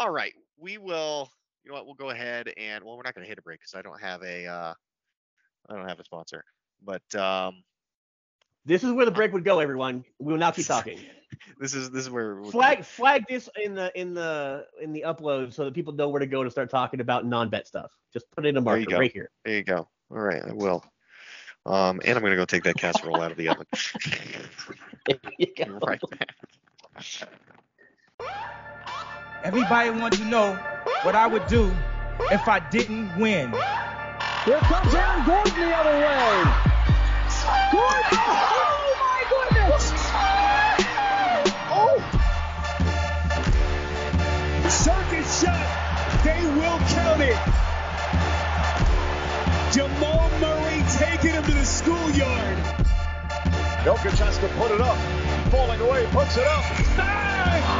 All right, we will. You know what? We'll go ahead and well, we're not going to hit a break because I don't have a. Uh, I don't have a sponsor, but um, This is where the break would go, everyone. We will now keep talking. this is this is where Flag flag this in the in the in the upload so that people know where to go to start talking about non-bet stuff. Just put it in a marker right here. There you go. All right, I will. Um, and I'm going to go take that casserole out of the oven. right back. Everybody wants to know what I would do if I didn't win. Here comes Aaron Gordon the other way. Gordon! Oh my goodness! Oh! Circus shot. They will count it. Jamal Murray taking him to the schoolyard. Jokic has to put it up. Falling away, puts it up. Bang!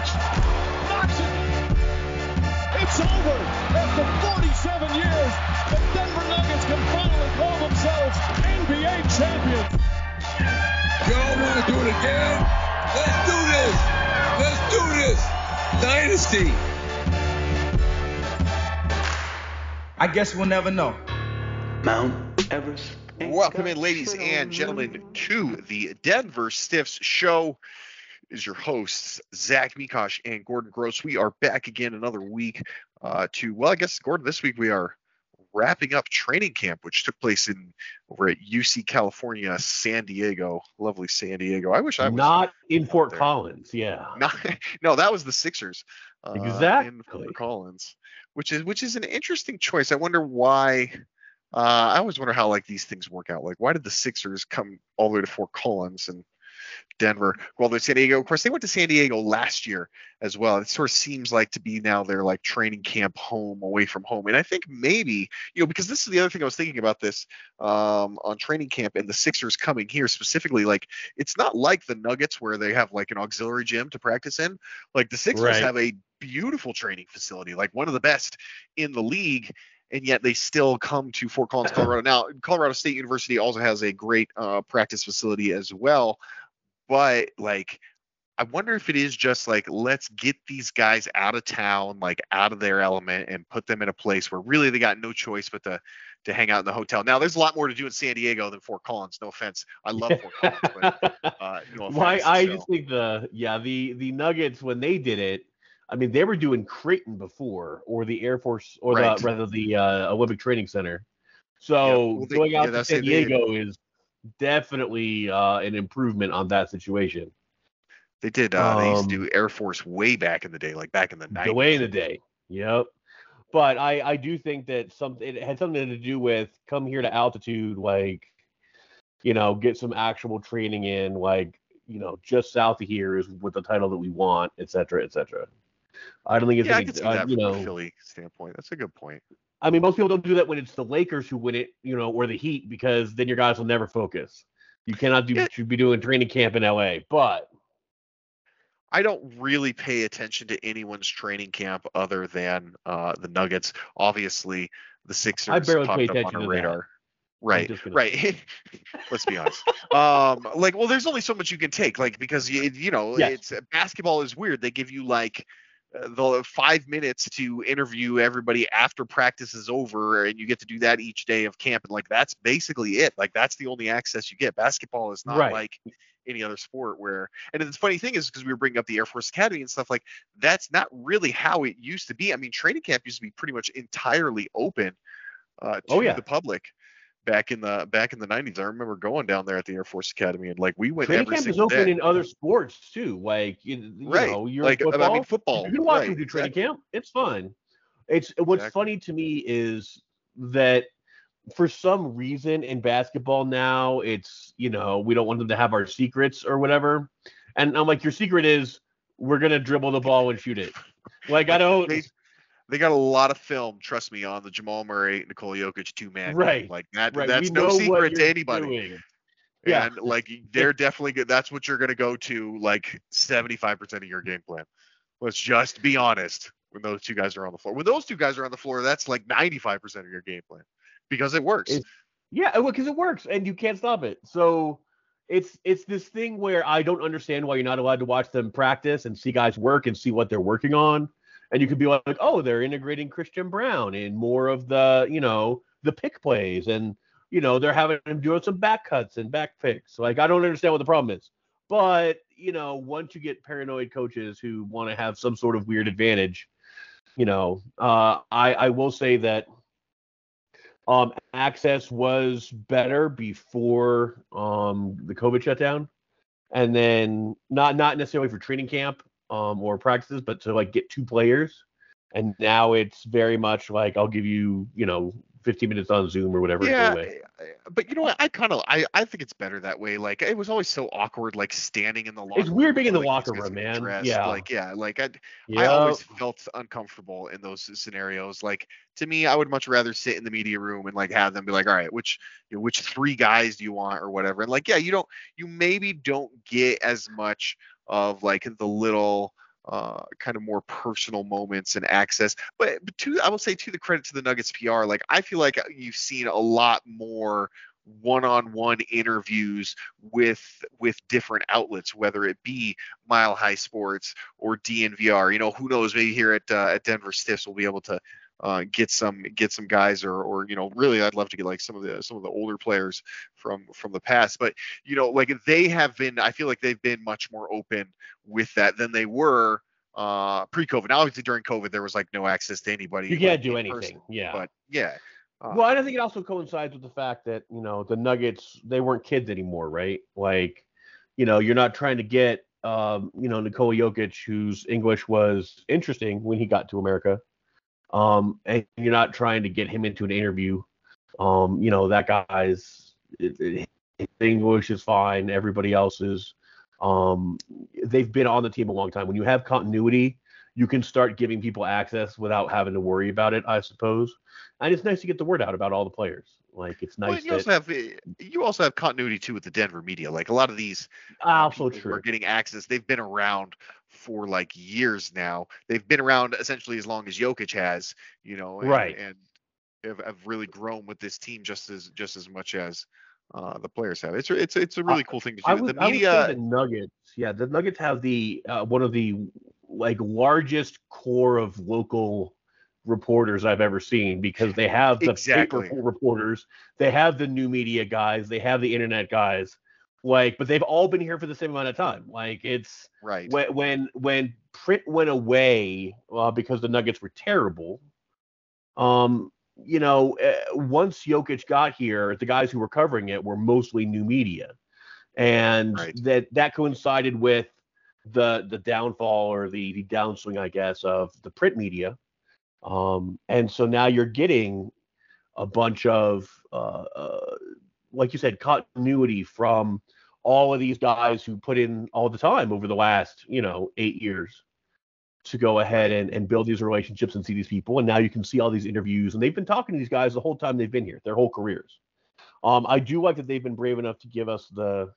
Nikola Jokic knocks it. It's over. After 47 years, the Denver Nuggets can finally call themselves NBA champions. Y'all want to do it again? Let's do this. Let's do this. Dynasty. I guess we'll never know. Mount Everest. Welcome in, ladies and gentlemen, to the Denver Stiffs show. Is your hosts Zach Mikosh and Gordon Gross. We are back again another week uh, to well, I guess Gordon. This week we are wrapping up training camp, which took place in over at UC California, San Diego. Lovely San Diego. I wish I was Not in Fort there. Collins, yeah. Not, no, that was the Sixers. Uh, In Exactly. Fort Collins, which is which is an interesting choice. I wonder why. Uh, I always wonder how like these things work out. Like, why did the Sixers come all the way to Fort Collins and Denver, go all the way San Diego? Of course, they went to San Diego last year as well. It sort of seems like to be now their like training camp home away from home. And I think maybe you know because this is the other thing I was thinking about this um, on training camp and the Sixers coming here specifically. Like, it's not like the Nuggets where they have like an auxiliary gym to practice in. Like the Sixers Right. have a beautiful training facility, like one of the best in the league, and yet they still come to Fort Collins, Colorado. Now, Colorado State University also has a great uh, practice facility as well, but like. I wonder if it is just like let's get these guys out of town, like out of their element, and put them in a place where really they got no choice but to to hang out in the hotel. Now, there's a lot more to do in San Diego than Fort Collins. No offense, I love Fort Collins, but uh, no Why. I so- just think the yeah the the Nuggets when they did it, I mean they were doing Creighton before or the Air Force or Right. the rather the uh, Olympic Training Center. So well, they- going yeah, out to San Diego is definitely uh, an improvement on that situation. They did. Uh, they used to Um, do Air Force way back in the day, like back in the 90s. The way in the day. Yep. But I I do think that some it had something to do with come here to altitude like you know get some actual training in like you know just south of here is with the title that we want et cetera et cetera. I don't think it's Yeah, I can see uh, that you from know a Philly standpoint. That's a good point. I mean most people don't do that when it's the Lakers who win it you know or the Heat because then your guys will never focus. You cannot do Yeah. should be doing training camp in LA, but I don't really pay attention to anyone's training camp other than uh, the Nuggets. Obviously, the Sixers I barely popped pay up on attention our to that. Right, right. Let's be honest. Um, like, well, there's only so much you can take, like, because you, you know, Yes. it's basketball is weird. They give you like the five minutes to interview everybody after practice is over, and you get to do that each day of camp, and like that's basically it. Like, that's the only access you get. Basketball is not Right. like any other sport where and the funny thing is because we were bringing up the air force academy and stuff like that's not really how it used to be i mean training camp used to be pretty much entirely open uh, to Oh, yeah. the public back in the back in the 90s i remember going down there at the air force academy and like we went training every camp is open day in other sports too. Like you, you right know, you're like football, i mean football You can watch right, them do training exactly. camp. It's fun. It's what's Exactly. funny to me is that for some reason in basketball now it's you know we don't want them to have our secrets or whatever, and I'm like your secret is we're gonna dribble the ball and shoot it. Like I don't. They, got a lot of film trust me on the jamal murray Nikola jokic two man Right, like that right, that's we no secret to anybody doing. Yeah. and like they're definitely good. That's what you're going to go to like 75% of your game plan. Let's just be honest. When those two guys are on the floor, when those two guys are on the floor, that's like 95% of your game plan because it works. It's- Yeah, because it works and you can't stop it. So it's it's this thing where I don't understand why you're not allowed to watch them practice and see guys work and see what they're working on. And you could be like, oh, they're integrating Christian Braun in more of the, you know, the pick plays, and you know they're having him doing some back cuts and back picks. Like I don't understand what the problem is. But you know, once you get paranoid coaches who want to have some sort of weird advantage, you know, uh, I I will say that um, access was better before um, the COVID shutdown, and then not not necessarily for training camp um, or practices, but to like get two players. And now it's very much like I'll give you, you know, 15 minutes on Zoom or whatever. Yeah, but you know what? I kind of I, I think it's better that way. Like it was always so awkward, like standing in the locker. It's weird being in the like, locker room, man. dressed, Yeah. Like yeah, like I I always felt uncomfortable in those scenarios. Like to me, I would much rather sit in the media room and like have them be like, all right, which you know, which three guys do you want or whatever. And like yeah, you don't you maybe don't get as much of like the little uh, kind of more personal moments and access. But, but to I will say to the credit to the Nuggets PR, like I feel like you've seen a lot more one-on-one interviews with with different outlets, whether it be Mile High Sports or DNVR. You know, who knows? Maybe here at uh, at Denver Stiffs, we'll be able to uh, get some get some guys or or you know really I'd love to get like some of the some of the older players from from the past but you know like they have been I feel like they've been much more open with that than they were uh pre-COVID now obviously during COVID there was like no access to anybody You can't do anything. person, Yeah. but yeah uh, Well, I think it also coincides with the fact that you know the Nuggets they weren't kids anymore, right? Like, you know, you're not trying to get um, you know Nikola Jokic, whose English was interesting when he got to America, um, and you're not trying to get him into an interview. Um, you know that guy's English is fine, everybody else is. Um, they've been on the team a long time. When you have continuity, you can start giving people access without having to worry about it, I suppose. And it's nice to get the word out about all the players. Like it's nice. well, you also have you also have continuity too with the Denver media like a lot of these also true. are getting access. They've been around for like years now. They've been around essentially as long as Jokic has, you know, and, Right. and have, have really grown with this team just as just as much as uh, the players have. It's a- it's it's a really cool thing to do. I would, the I would media, say the Nuggets, yeah, the Nuggets have the uh, one of the like largest core of local reporters I've ever seen because they have the Exactly. paper reporters, they have the new media guys, they have the internet guys, like, but they've all been here for the same amount of time. Like it's right? when when when print went away uh, because the Nuggets were terrible. Um, you know, uh, once Jokic got here, the guys who were covering it were mostly new media, and Right. that that coincided with the the downfall or the, the downswing, I guess, of the print media. Um, and so now you're getting a bunch of, uh, uh, like you said, continuity from all of these guys who put in all the time over the last, you know, eight years to go ahead and, and build these relationships and see these people. And now you can see all these interviews. And they've been talking to these guys the whole time they've been here, their whole careers. Um, I do like that they've been brave enough to give us the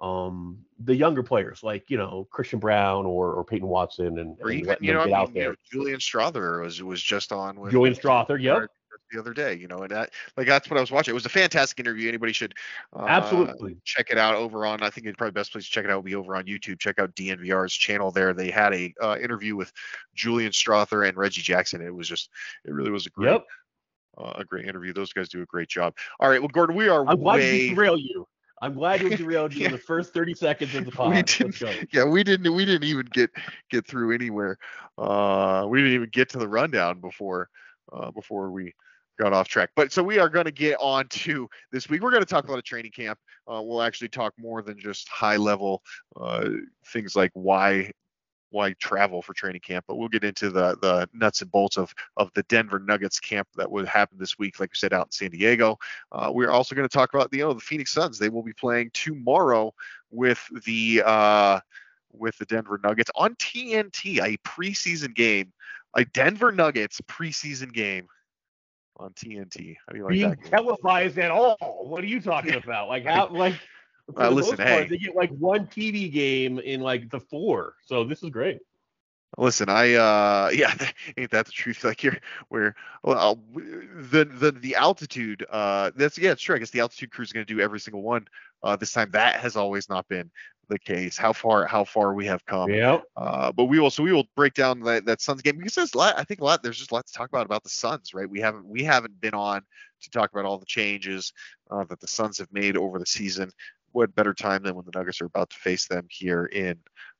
um the younger players like you know Christian Braun or, or Peyton Watson and, or even you know, them I get mean, out you there. know, Julian Strawther was was just on with Julian Strawther, yep. The other day, you know, and that like that's what I was watching. It was a fantastic interview. Anybody should uh, Absolutely. check it out over on. I think it's probably best place to check it out would be over on YouTube. Check out DNVR's channel there. They had a uh, interview with Julian Strawther and Reggie Jackson. It was just, it really was a great, Yep. uh, a great interview. Those guys do a great job. All right, well, Gordon, we are I'm glad to way. derail you. I'm glad to derail you in Yeah. the first 30 seconds of the We pod. didn't- yeah, we didn't we didn't even get get through anywhere. Uh, we didn't even get to the rundown before uh, before we got off track. But so we are going to get on to this week. We're going to talk about a training camp. Uh, we'll actually talk more than just high level uh, things like why why travel for training camp, but we'll get into the the nuts and bolts of of the Denver Nuggets camp that would happen this week, like we said, out in San Diego. Uh, we're also going to talk about you know the Phoenix Suns. They will be playing tomorrow with the uh, with the Denver Nuggets on TNT, a preseason game, a Denver Nuggets preseason game on TNT. How do you like Being that? game? televised at all. What are you talking about? Like how like for Uh, listen, part, hey. they get like one TV game in like the four. So this is great. Listen, I uh yeah, ain't that the truth? Like you're where well the the the altitude uh that's yeah it's true. I guess the altitude crew is going to do every single one. Uh, this time that has always not been the case. How far how far we have come. Yeah. Uh, but we will so we will break down that, that Suns game because there's a lot, I think a lot there's just a lot to talk about about the Suns, right? We haven't we haven't been on to talk about all the changes uh, that the Suns have made over the season. What better time than when the Nuggets are about to face them here in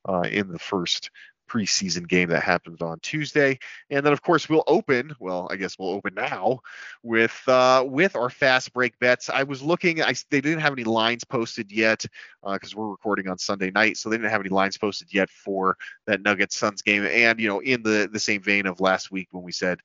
uh, in the first preseason game that happens on Tuesday. And then of course we'll open, well, I guess we'll open now with uh with our fast break bets. I was looking I they didn't have any lines posted yet uh cuz we're recording on Sunday night, so they didn't have any lines posted yet for that Nuggets Suns game and you know in the the same vein of last week when we said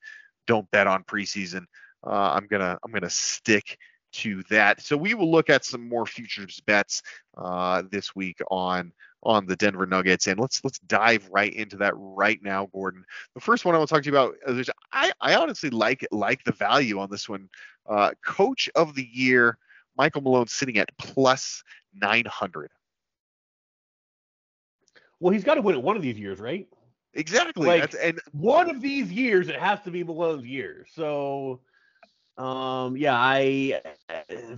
don't bet on preseason, uh I'm going to I'm going to stick to that. So we will look at some more futures bets uh, this week on on the Denver Nuggets, and let's let's dive right into that right now, Gordon. The first one I want to talk to you about is I I honestly like like the value on this one. Uh, Coach of the Year, Michael Malone, sitting at plus 900. Well, he's got to win it one of these years, right? Exactly. Like, That's, and One of these years, it has to be Malone's year. So, um, yeah, I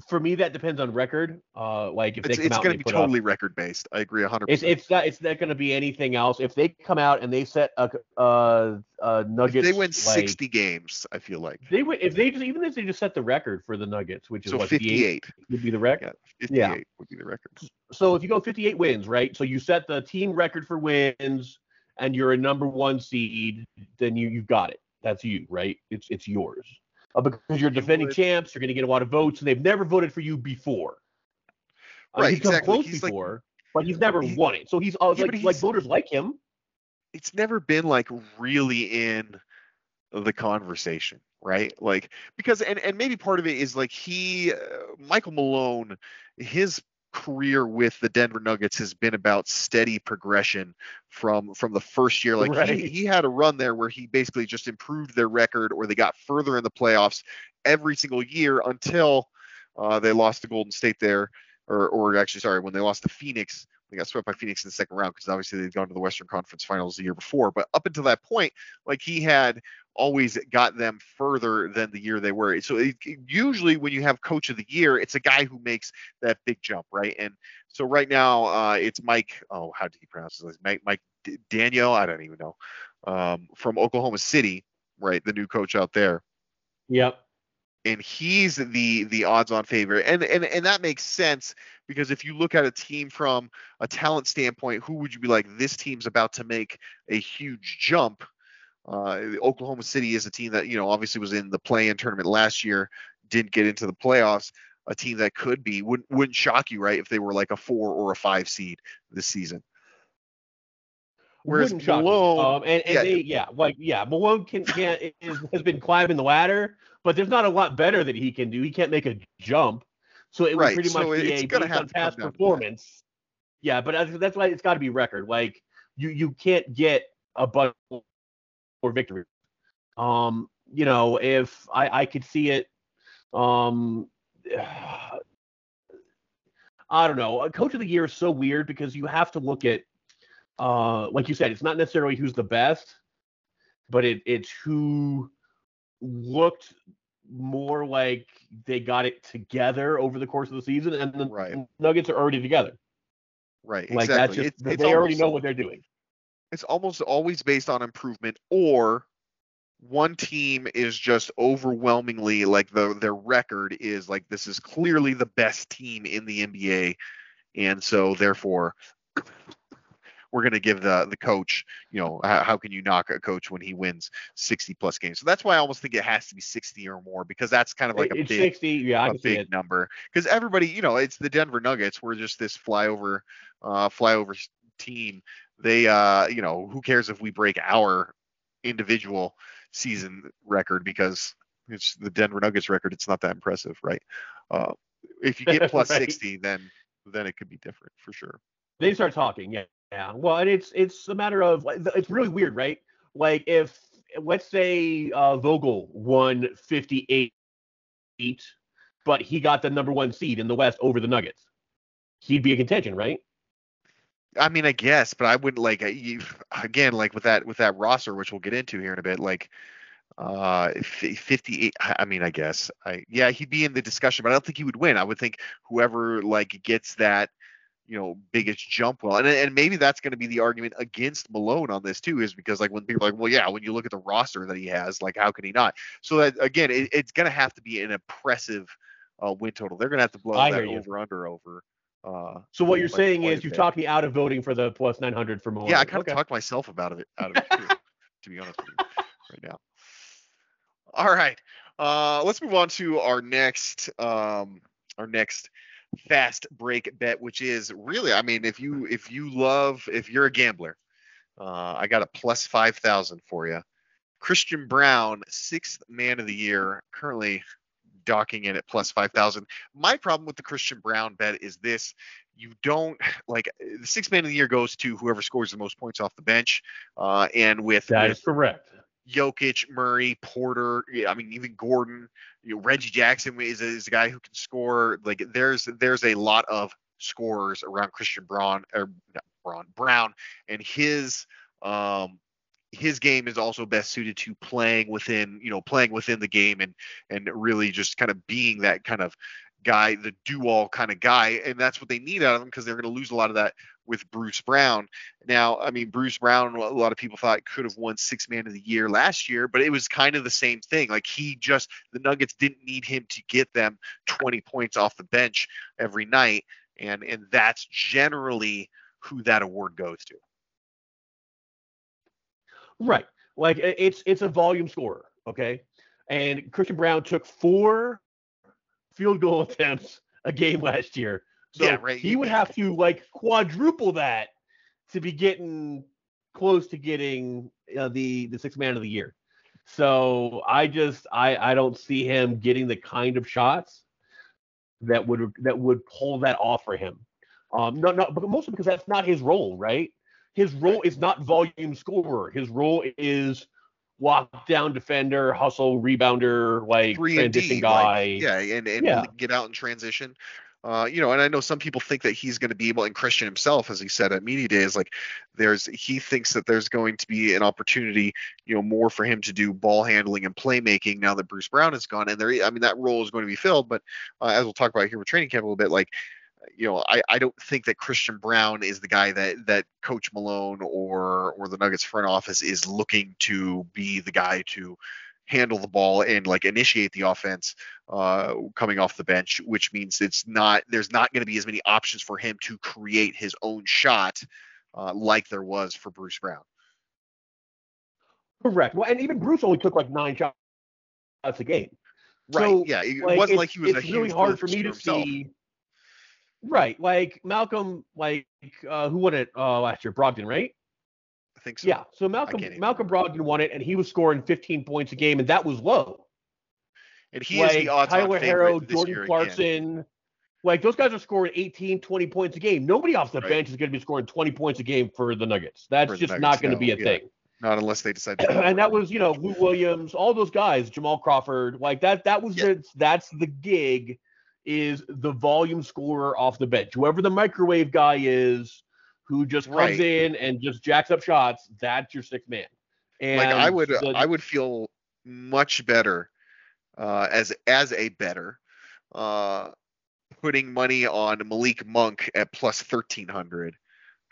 for me that depends on record. Uh, like if they it's, come it's going to they be up- totally record based. I agree 100%. It's it's not it's not going to be anything else. If they come out and they set a uh uh if they win like, 60 games, I feel like. they would if they just even if they just set the record for the Nuggets, which is So what 58. would be the record. Yeah, 58 would be the record. So if you go 58 wins, right? So you set the team record for wins, and you're a number one seed, then you you've got it. That's you, right? It's it's yours. Uh, because you're defending champs, you're going to get a lot of votes, and they've never voted for you before. Uh, Right, he's come exactly. close He's like- but he's never he- won it. So he's uh, Yeah, like but like voters like him. it's never been like really in the conversation right like because and and maybe part of it is like he uh, michael malone his career with the denver nuggets has been about steady progression from from the first year like Right. he, he had a run there where he basically just improved their record or they got further in the playoffs every single year until uh, they lost to golden state there or or actually sorry when they lost to phoenix they got swept by Phoenix in the second round because obviously they'd gone to the Western Conference Finals the year before. But up until that point, like he had always got them further than the year they were. So it, usually when you have Coach of the Year, it's a guy who makes that big jump, right? And so right now uh, it's Mike. Oh, how did he pronounce this? Mike Mike D- Daniel. I don't even know. Um, from Oklahoma City, right? The new coach out there Yep. And he's the the odds on favorite. And and and that makes sense because if you look at a team from a talent standpoint who would you be like this team's about to make a huge jump? Uh, oklahoma city is a team that you know obviously was in the play-in tournament last year didn't get into the playoffs. A team that could be wouldn't wouldn't shock you right if they were like a four or a five seed this season Whereas Wouldn't. Malone- um, and, and yeah. they, yeah, like yeah, Malone can can is, has been climbing the ladder, but there's not a lot better that he can do. He can't make a jump, so it would Right, pretty much so be a gonna based on past down to that. performance. Yeah, but that's, that's why it's got to be record. Like you you can't get a bunch or victory. Um, you know, if I I could see it, um. I don't know. Coach of the year is so weird because you have to look at uh, like you said, it's not necessarily who's the best, but it it's who looked more like they got it together over the course of the season, and the Right. Nuggets are already together. right Like exactly that's just It's- it's they already almost- know what they're doing. it's almost always based on improvement or one team is just overwhelmingly like the their record is like this is clearly the best team in the NBA and so therefore we're going to give the the coach you know how, how can you knock a coach when he wins 60 plus games so that's why i almost think it has to be 60 or more because that's kind of like a it's big 60. Yeah, I a big number because everybody, you know, it's the Denver Nuggets. We're just this flyover, uh, flyover team. They, uh, you know, who cares if we break our individual season record because it's the Denver Nuggets record. It's not that impressive, right? Uh, if you get plus Right. 60, then then it could be different for sure. They start talking. Yeah, yeah. Well, and it's it's a matter of it's really weird, right? Like if let's say uh, Vogel won 58, but he got the number one seed in the West over the Nuggets, he'd be a contention, right? I mean, I guess, but I wouldn't like you again, like with that with that roster, which we'll get into here in a bit. Like, uh, 58. I I mean, I guess, I yeah, he'd be in the discussion, but I don't think he would win. I would think whoever like gets that, you know, biggest jump well, and and maybe that's going to be the argument against Malone on this too, is because like when people are like, well, yeah, when you look at the roster that he has, like how can he not? So that again, it, it's going to have to be an impressive uh, win total. They're going to have to blow I that over under over. Uh, So what you're like, saying is you've talked me out of voting for the plus 900 for Malone. Yeah, I kind okay. of talked myself about it out of it too, to be honest with you, right now. All right, uh, let's move on to our next um, our next fast break bet, which is really, I mean, if you if you love if you're a gambler, uh, I got a plus five thousand for you. Christian Braun, sixth man of the year, currently docking in at plus 5,000. My problem with the Christian Braun bet is this you don't like the sixth man of the year goes to whoever scores the most points off the bench. Uh, and with, That with is correct. Jokic, Murray, Porter, I mean even Gordon, you know, Reggie Jackson is a, is a guy who can score. Like there's there's a lot of scorers around Christian Braun or Braun Brown and his um his game is also best suited to playing within you know playing within the game and and really just kind of being that kind of guy the do all kind of guy and that's what they need out of him because they're going to lose a lot of that with Bruce Brown. Now, I mean, Bruce Brown, a lot of people thought could have won six man of the year last year, but it was kind of the same thing. Like he just, the Nuggets didn't need him to get them 20 points off the bench every night. And, and that's generally who that award goes to. Right. Like it's it's a volume scorer, okay? And Christian Braun took four field goal attempts a game last year. So Yeah, right. he would have to like quadruple that to be getting close to getting uh, the the sixth man of the year. So I just I I don't see him getting the kind of shots that would that would pull that off for him. Um, no, no, but mostly because that's not his role, right? His role is not volume scorer. His role is walk down defender, hustle, rebounder, like Three transition D, guy. like, yeah, and, and Yeah. get out in transition. Uh, you know, and I know some people think that he's going to be able, and Christian himself, as he said at media day, is like there's he thinks that there's going to be an opportunity, you know, more for him to do ball handling and playmaking now that Bruce Brown is gone, and there, I mean, that role is going to be filled. But uh, as we'll talk about here with training camp a little bit, like you know, I, I don't think that Christian Braun is the guy that that Coach Malone or or the Nuggets front office is looking to be the guy to handle the ball and like initiate the offense uh, coming off the bench, which means it's not there's not going to be as many options for him to create his own shot uh, like there was for Bruce Brown. Correct. Well, and even Bruce only took like nine shots a game. Right? So, yeah, it like, wasn't like he was a it's really hard for me to himself. see. Right, like Malcolm, like uh, who won it uh, last year? Brogdon, right? I think so. Yeah. So Malcolm Malcolm Brogdon won it, and he was scoring 15 points a game, and that was low. and he like is the odds-on Tyler favorite Herro, Jordan again. Clarkson. Like those guys are scoring 18, 20 points a game. Nobody off the Right. bench is going to be scoring 20 points a game for the Nuggets. That's the just Nuggets, not going to no, be a yeah. thing. Not unless they decide to. and that was, you know, Lou Williams, all those guys, Jamal Crawford, like that. That was Yeah. the that's the gig, is the volume scorer off the bench. Whoever the microwave guy is, who just comes Right. in and just jacks up shots, that's your sixth man. And like I would the- I would feel much better uh, as as a better uh, putting money on Malik Monk at plus thirteen hundred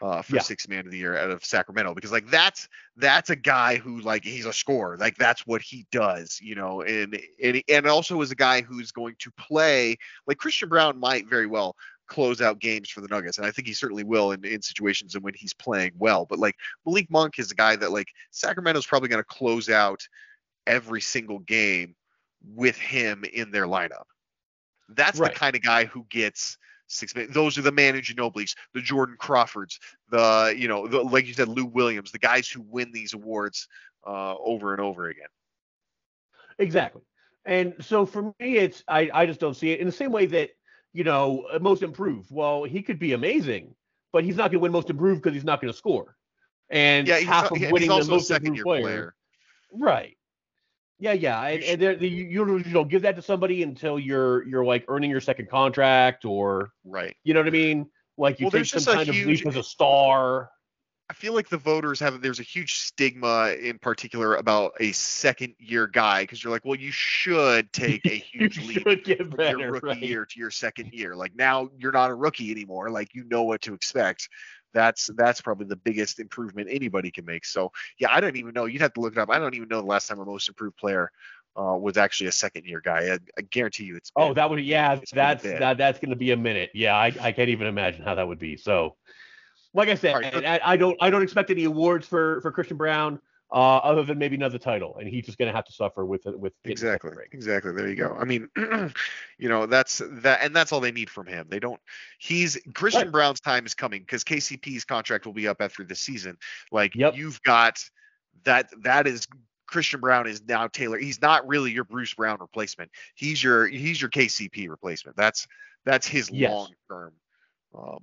uh, for Yeah. six man of the year out of Sacramento because like that's that's a guy who like he's a scorer like that's what he does you know and and and also is a guy who's going to play like Christian Braun might very well close out games for the Nuggets and I think he certainly will in, in situations and when he's playing well but like Malik Monk is a guy that like Sacramento's probably going to close out every single game with him in their lineup. That's Right. the kind of guy who gets six. min- Those are the Manu Ginobili's, the Jordan Crawfords, the you know, the, like you said, Lou Williams, the guys who win these awards uh, over and over again. Exactly. And so for me, it's I, I just don't see it in the same way that you know uh, most improved. Well, he could be amazing, but he's not going to win most improved because he's not going to score. And Yeah, half of winning the most second improved player, player. right? Yeah, yeah, and, You and they're- you you don't give that to somebody until you're you're like earning your second contract or Right. you know what I mean. Like you Well, take some kind of huge- leap as a star. I feel like the voters have there's a huge stigma in particular about a second year guy because you're like, well, you should take a huge leap from better, your rookie right? year to your second year. Like now you're not a rookie anymore. Like you know what to expect. That's that's probably the biggest improvement anybody can make. So yeah, I don't even know. You'd have to look it up. I don't even know the last time a most improved player uh, was actually a second year guy. I, I guarantee you it's. Oh, been- that would yeah, that's that, that's going to be a minute. Yeah, I, I can't even imagine how that would be. So, like I said, right, I, I don't I don't expect any awards for for Christian Braun, uh, other than maybe another title, and he's just going to have to suffer with it with Exactly. Exactly. There you go. I mean, you know, that's that, and that's all they need from him. They don't. He's Christian Right. Brown's time is coming because KCP's contract will be up after this season. Like Yep. you've got that. That is Christian Braun is now Taylor. He's not really your Bruce Brown replacement. He's your he's your KCP replacement. That's that's his Yes. long term um,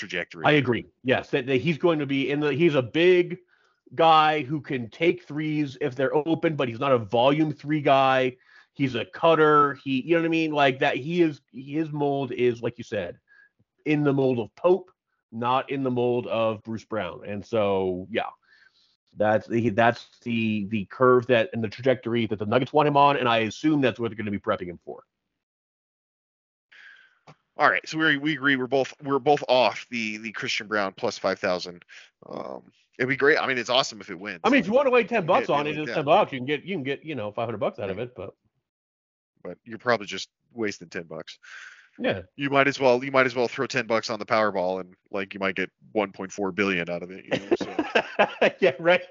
trajectory. I agree. Yes, that, that he's going to be in the. He's a big guy who can take threes if they're open, but he's not a volume three guy. He's a cutter. He, you know what I mean? Like that. He is. His mold is like you said, in the mold of Pope, not in the mold of Bruce Brown. And so, yeah, that's the that's the the curve that and the trajectory that the Nuggets want him on, and I assume that's what they're going to be prepping him for. All right, so we we agree we're both we're both off the the Christian Braun plus five thousand. Um, it'd be great. I mean, it's awesome if it wins. I mean, if you want to lay ten bucks on it, it's ten bucks. You can get you can get you know five hundred bucks out of it, but but you're probably just wasting ten bucks. yeah. You might as well you might as well throw ten bucks on the Powerball and like you might get one point four billion out of it. You know? So. yeah, right.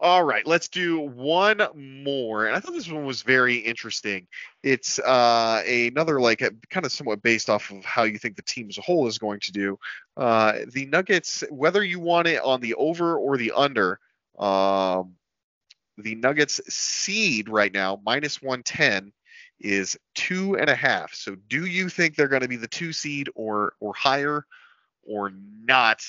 All right, let's do one more. And I thought this one was very interesting. It's uh, another like kind of somewhat based off of how you think the team as a whole is going to do. Uh, the Nuggets, whether you want it on the over or the under, um, the Nuggets seed right now minus 110 is two and a half. So do you think they're going to be the two seed or or higher or not?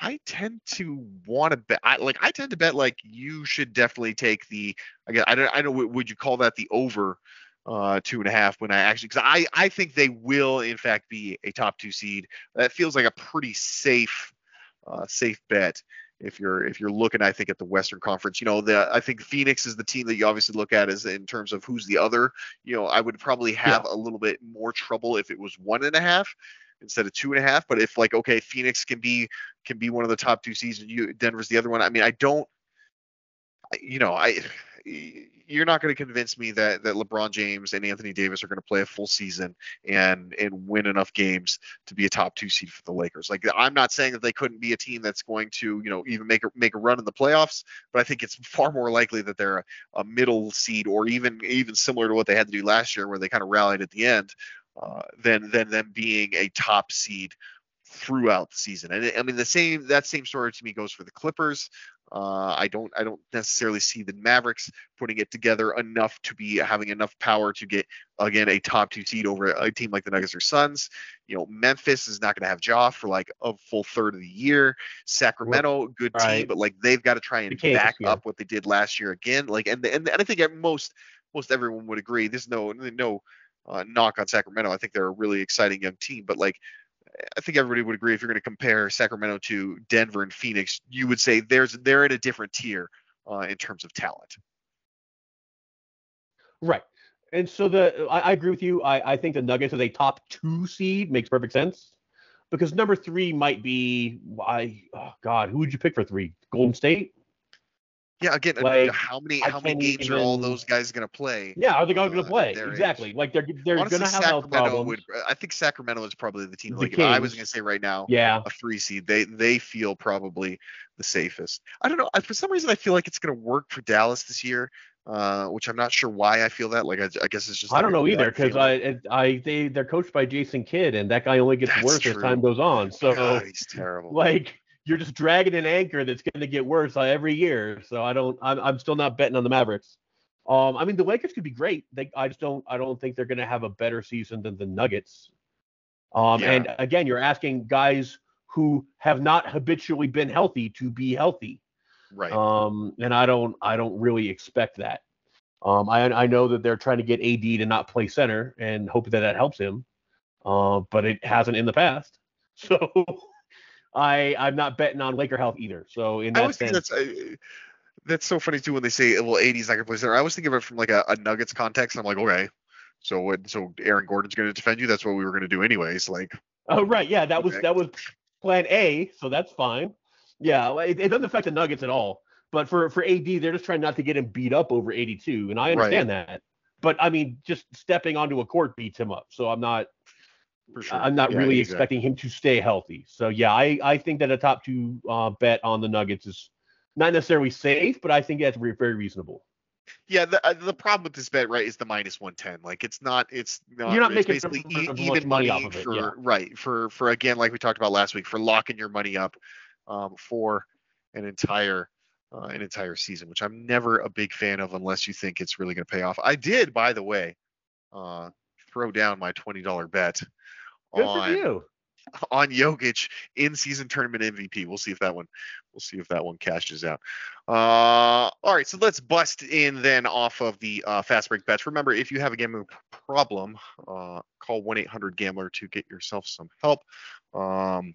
I tend to want to bet. I, like I tend to bet like you should definitely take the. Again, I don't. I don't. Would you call that the over? Uh, two and a half. When I actually, because I I think they will in fact be a top two seed. That feels like a pretty safe, uh, safe bet. If you're if you're looking, I think at the Western Conference, you know, the I think Phoenix is the team that you obviously look at as in terms of who's the other. You know, I would probably have a little bit more trouble if it was one and a half instead of two and a half. But if like okay, Phoenix can be can be one of the top two seeds, and you Denver's the other one. I mean, I don't, you know, I you're not going to convince me that that LeBron James and Anthony Davis are going to play a full season and and win enough games to be a top two seed for the Lakers. Like I'm not saying that they couldn't be a team that's going to you know even make a make a run in the playoffs, but I think it's far more likely that they're a, a middle seed or even even similar to what they had to do last year where they kind of rallied at the end uh, than than them being a top seed throughout the season. And I mean the same that same story to me goes for the Clippers. Uh, I don't I don't necessarily see the Mavericks putting it together enough to be having enough power to get again a top two seed over a team like the Nuggets or Suns. You know Memphis is not going to have Ja for like a full third of the year. Sacramento good team, but like they've got to try and back yeah. up what they did last year again. Like and and, and I think at most most everyone would agree. There's no no uh, knock on Sacramento. I think they're a really exciting young team, but like I think everybody would agree if you're going to compare Sacramento to Denver and Phoenix, you would say there's they're in a different tier uh, in terms of talent. Right. And so the I, I agree with you. I, I think the Nuggets as a top two seed makes perfect sense. Because number three might be why oh God, who would you pick for three? Golden State? Yeah, again, mean, Like, how many how many games are all those guys going to play? Yeah, are they all going Uh, to play? their age. Exactly. Like they're they're gonna have health problems. would. I think Sacramento is probably the team. The like if I was going to say right now, yeah. a three seed. They they feel probably the safest. I don't know. I- For some reason, I feel like it's going to work for Dallas this year, uh, which I'm not sure why I feel that. Like I, I guess it's just. I don't know either because. I I they they're coached by Jason Kidd and that guy only gets That's worse as time goes on. So God, he's terrible. like you're just dragging an anchor that's going to get worse uh, every year. So I don't. I'm, I'm still not betting on the Mavericks. Um, I mean the Lakers could be great. They, I just don't. I don't think they're going to have a better season than the Nuggets. Um, Yeah. and again, you're asking guys who have not habitually been healthy to be healthy. right. Um, and I don't. I don't really expect that. Um, I I know that they're trying to get AD to not play center and hope that that helps him. uh, but it hasn't in the past. So I I'm not betting on Laker health either. So in I that think sense, that's uh, that's so funny too when they say well AD's not gonna play center. I always think of it from like a, a Nuggets context. I'm like, okay, so what? So Aaron Gordon's gonna defend you. That's what we were gonna do anyways. Like, oh right, yeah, that was Okay. that was Plan A, so that's fine. Yeah, it, it doesn't affect the Nuggets at all. But for for AD, they're just trying not to get him beat up over 82, and I understand that. But I mean, just stepping onto a court beats him up. So I'm not sure. I'm not Yeah, really exactly. expecting him to stay healthy. So yeah, I, I think that a top two uh, bet on the Nuggets is not necessarily safe, but I think that's re- very reasonable. Yeah, the uh, the problem with this bet, right, is the minus 110. Like, it's not, it's not. You're not making basically much e- money even money off of it, for yeah. right for for again, like we talked about last week, for locking your money up um, for an entire uh, an entire season, which I'm never a big fan of unless you think it's really going to pay off. I did, by the way, uh, throw down my twenty dollar bet Good on for you. on Jokic in season tournament MVP. We'll see if that one we'll see if that one cashes out. Uh, all right, so let's bust in then off of the uh, fast break bets. Remember, if you have a gambling problem, uh, call 1-800-GAMBLER to get yourself some help. Um,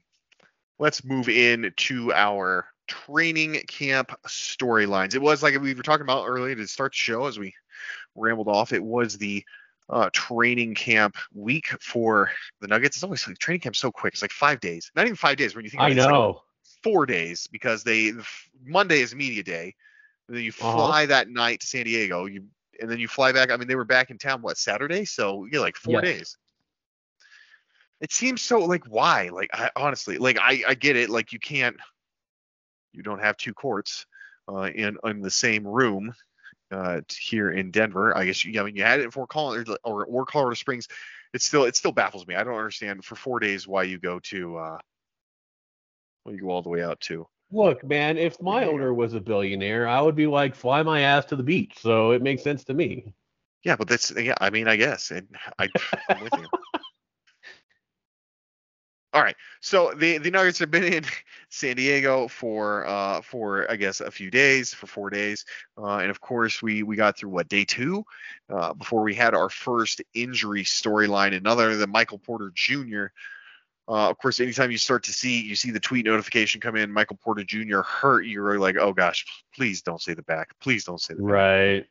let's move in to our training camp storylines. It was like we were talking about earlier to start the show as we rambled off. It was the uh, training camp week for the Nuggets. It's always like training camp so quick. It's like five days. Not even five days when you think I it, it's like know. four days because they Monday is media day. Then you Uh-huh. fly that night to San Diego. You and then you fly back. I mean, they were back in town what Saturday, so you're like four Yes. days. It seems so like why? Like I honestly like I I get it. Like you can't you don't have two courts uh, in in the same room uh, here in Denver. I guess you I mean you had it in Fort Collins or, or Colorado Springs. It still it still baffles me. I don't understand for four days why you go to uh, why you go all the way out to Look, man, if my owner was a billionaire, I would be like, fly my ass to the beach. So it makes sense to me. Yeah, but that's yeah. I mean, I guess, and I, I'm with you. All right, so the the Nuggets have been in San Diego for uh for I guess a few days, for four days, uh, and of course we we got through what day two, uh, before we had our first injury storyline, and none other than Michael Porter Jr. Uh, of course, anytime you start to see you see the tweet notification come in, Michael Porter Jr. hurt, you're like, oh gosh, please don't say the back, please don't say the back Right.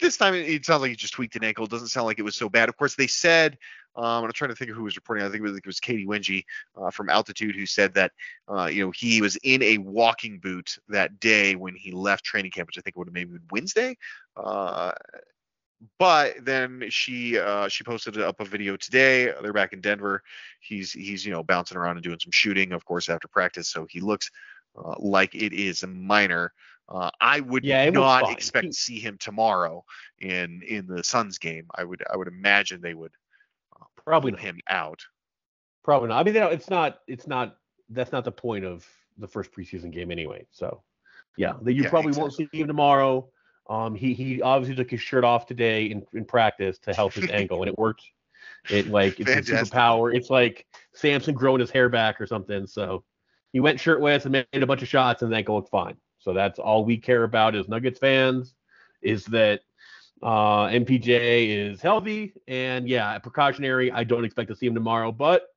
this time it, it sounds like he just tweaked an ankle. It doesn't sound like it was so bad. Of course, they said, um, I'm trying to think of who was reporting. I think it was, it was Katy Winge uh, from Altitude who said that, uh, you know, he was in a walking boot that day when he left training camp, which I think would have maybe been Wednesday. Uh, but then she uh, she posted up a video today. They're back in Denver. He's he's you know bouncing around and doing some shooting, of course, after practice. So he looks uh, like it is a minor. Uh, I would Yeah, not expect He- to see him tomorrow in in the Suns game. I would I would imagine they would Probably him out. Probably not. I mean, it's not. It's not. That's not the point of the first preseason game anyway. So, yeah, you Yeah, probably won't see him tomorrow. Um, he he obviously took his shirt off today in, in practice to help his ankle, and it worked. It like it's a Fantastic. superpower. It's like Samson growing his hair back or something. So he went shirtless and made a bunch of shots, and his ankle looked fine. So that's all we care about as Nuggets fans, is that uh, MPJ is healthy and yeah, precautionary. I don't expect to see him tomorrow, but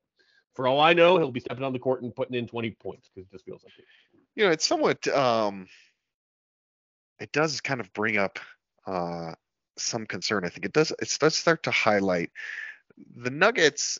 for all I know, he'll be stepping on the court and putting in 20 points because it just feels like it. You know, it's somewhat um, it does kind of bring up uh some concern. I think it does it does start to highlight the Nuggets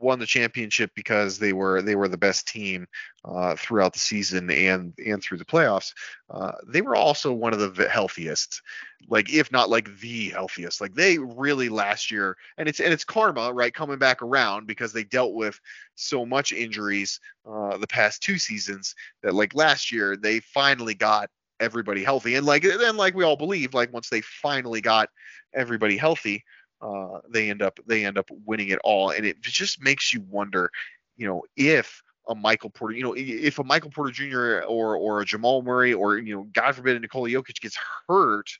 won the championship because they were they were the best team uh, throughout the season and and through the playoffs. Uh, they were also one of the healthiest, like if not like the healthiest. Like they really last year, and it's and it's karma, right, coming back around because they dealt with so much injuries uh, the past two seasons that like last year they finally got everybody healthy and like then like we all believe like once they finally got everybody healthy uh, they end up they end up winning it all, and it just makes you wonder, you know, if a Michael Porter, you know, if a Michael Porter Jr. or or a Jamal Murray or you know, God forbid, a Nikola Jokic gets hurt,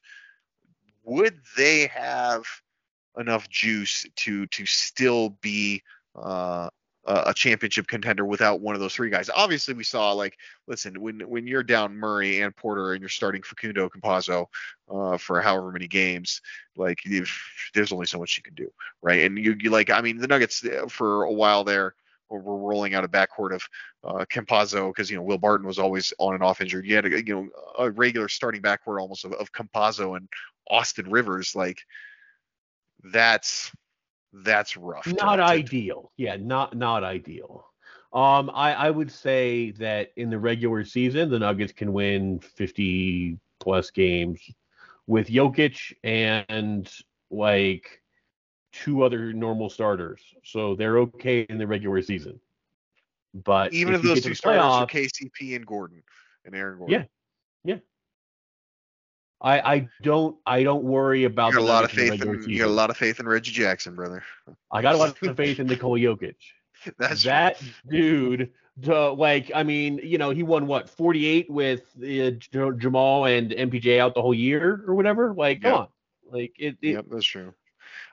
would they have enough juice to to still be uh, uh, a championship contender without one of those three guys. Obviously, we saw like, listen, when when you're down Murray and Porter and you're starting Facundo Campazzo uh, for however many games, like there's only so much you can do, right? And you, you like, I mean, the Nuggets uh, for a while there were rolling out a backcourt of uh, Campazzo because you know Will Barton was always on and off injured. You had a, you know a regular starting backcourt almost of, of Campazzo and Austin Rivers. Like that's that's rough. not ideal. Yeah, not not ideal. Um, I I would say that in the regular season, the Nuggets can win 50 plus games with Jokic and like two other normal starters, so they're okay in the regular season. But even if those two the starters are KCP and Gordon and Aaron Gordon. Yeah. I I don't I don't worry about You got a lot of Nuggets in the faith in you got a lot of faith in Reggie Jackson, brother. I got a lot of faith in Nikola Jokic. That's that dude to, like i mean you know he won what 48 with uh, jamal and mpj out the whole year or whatever like come on like it, it Yep, that's true.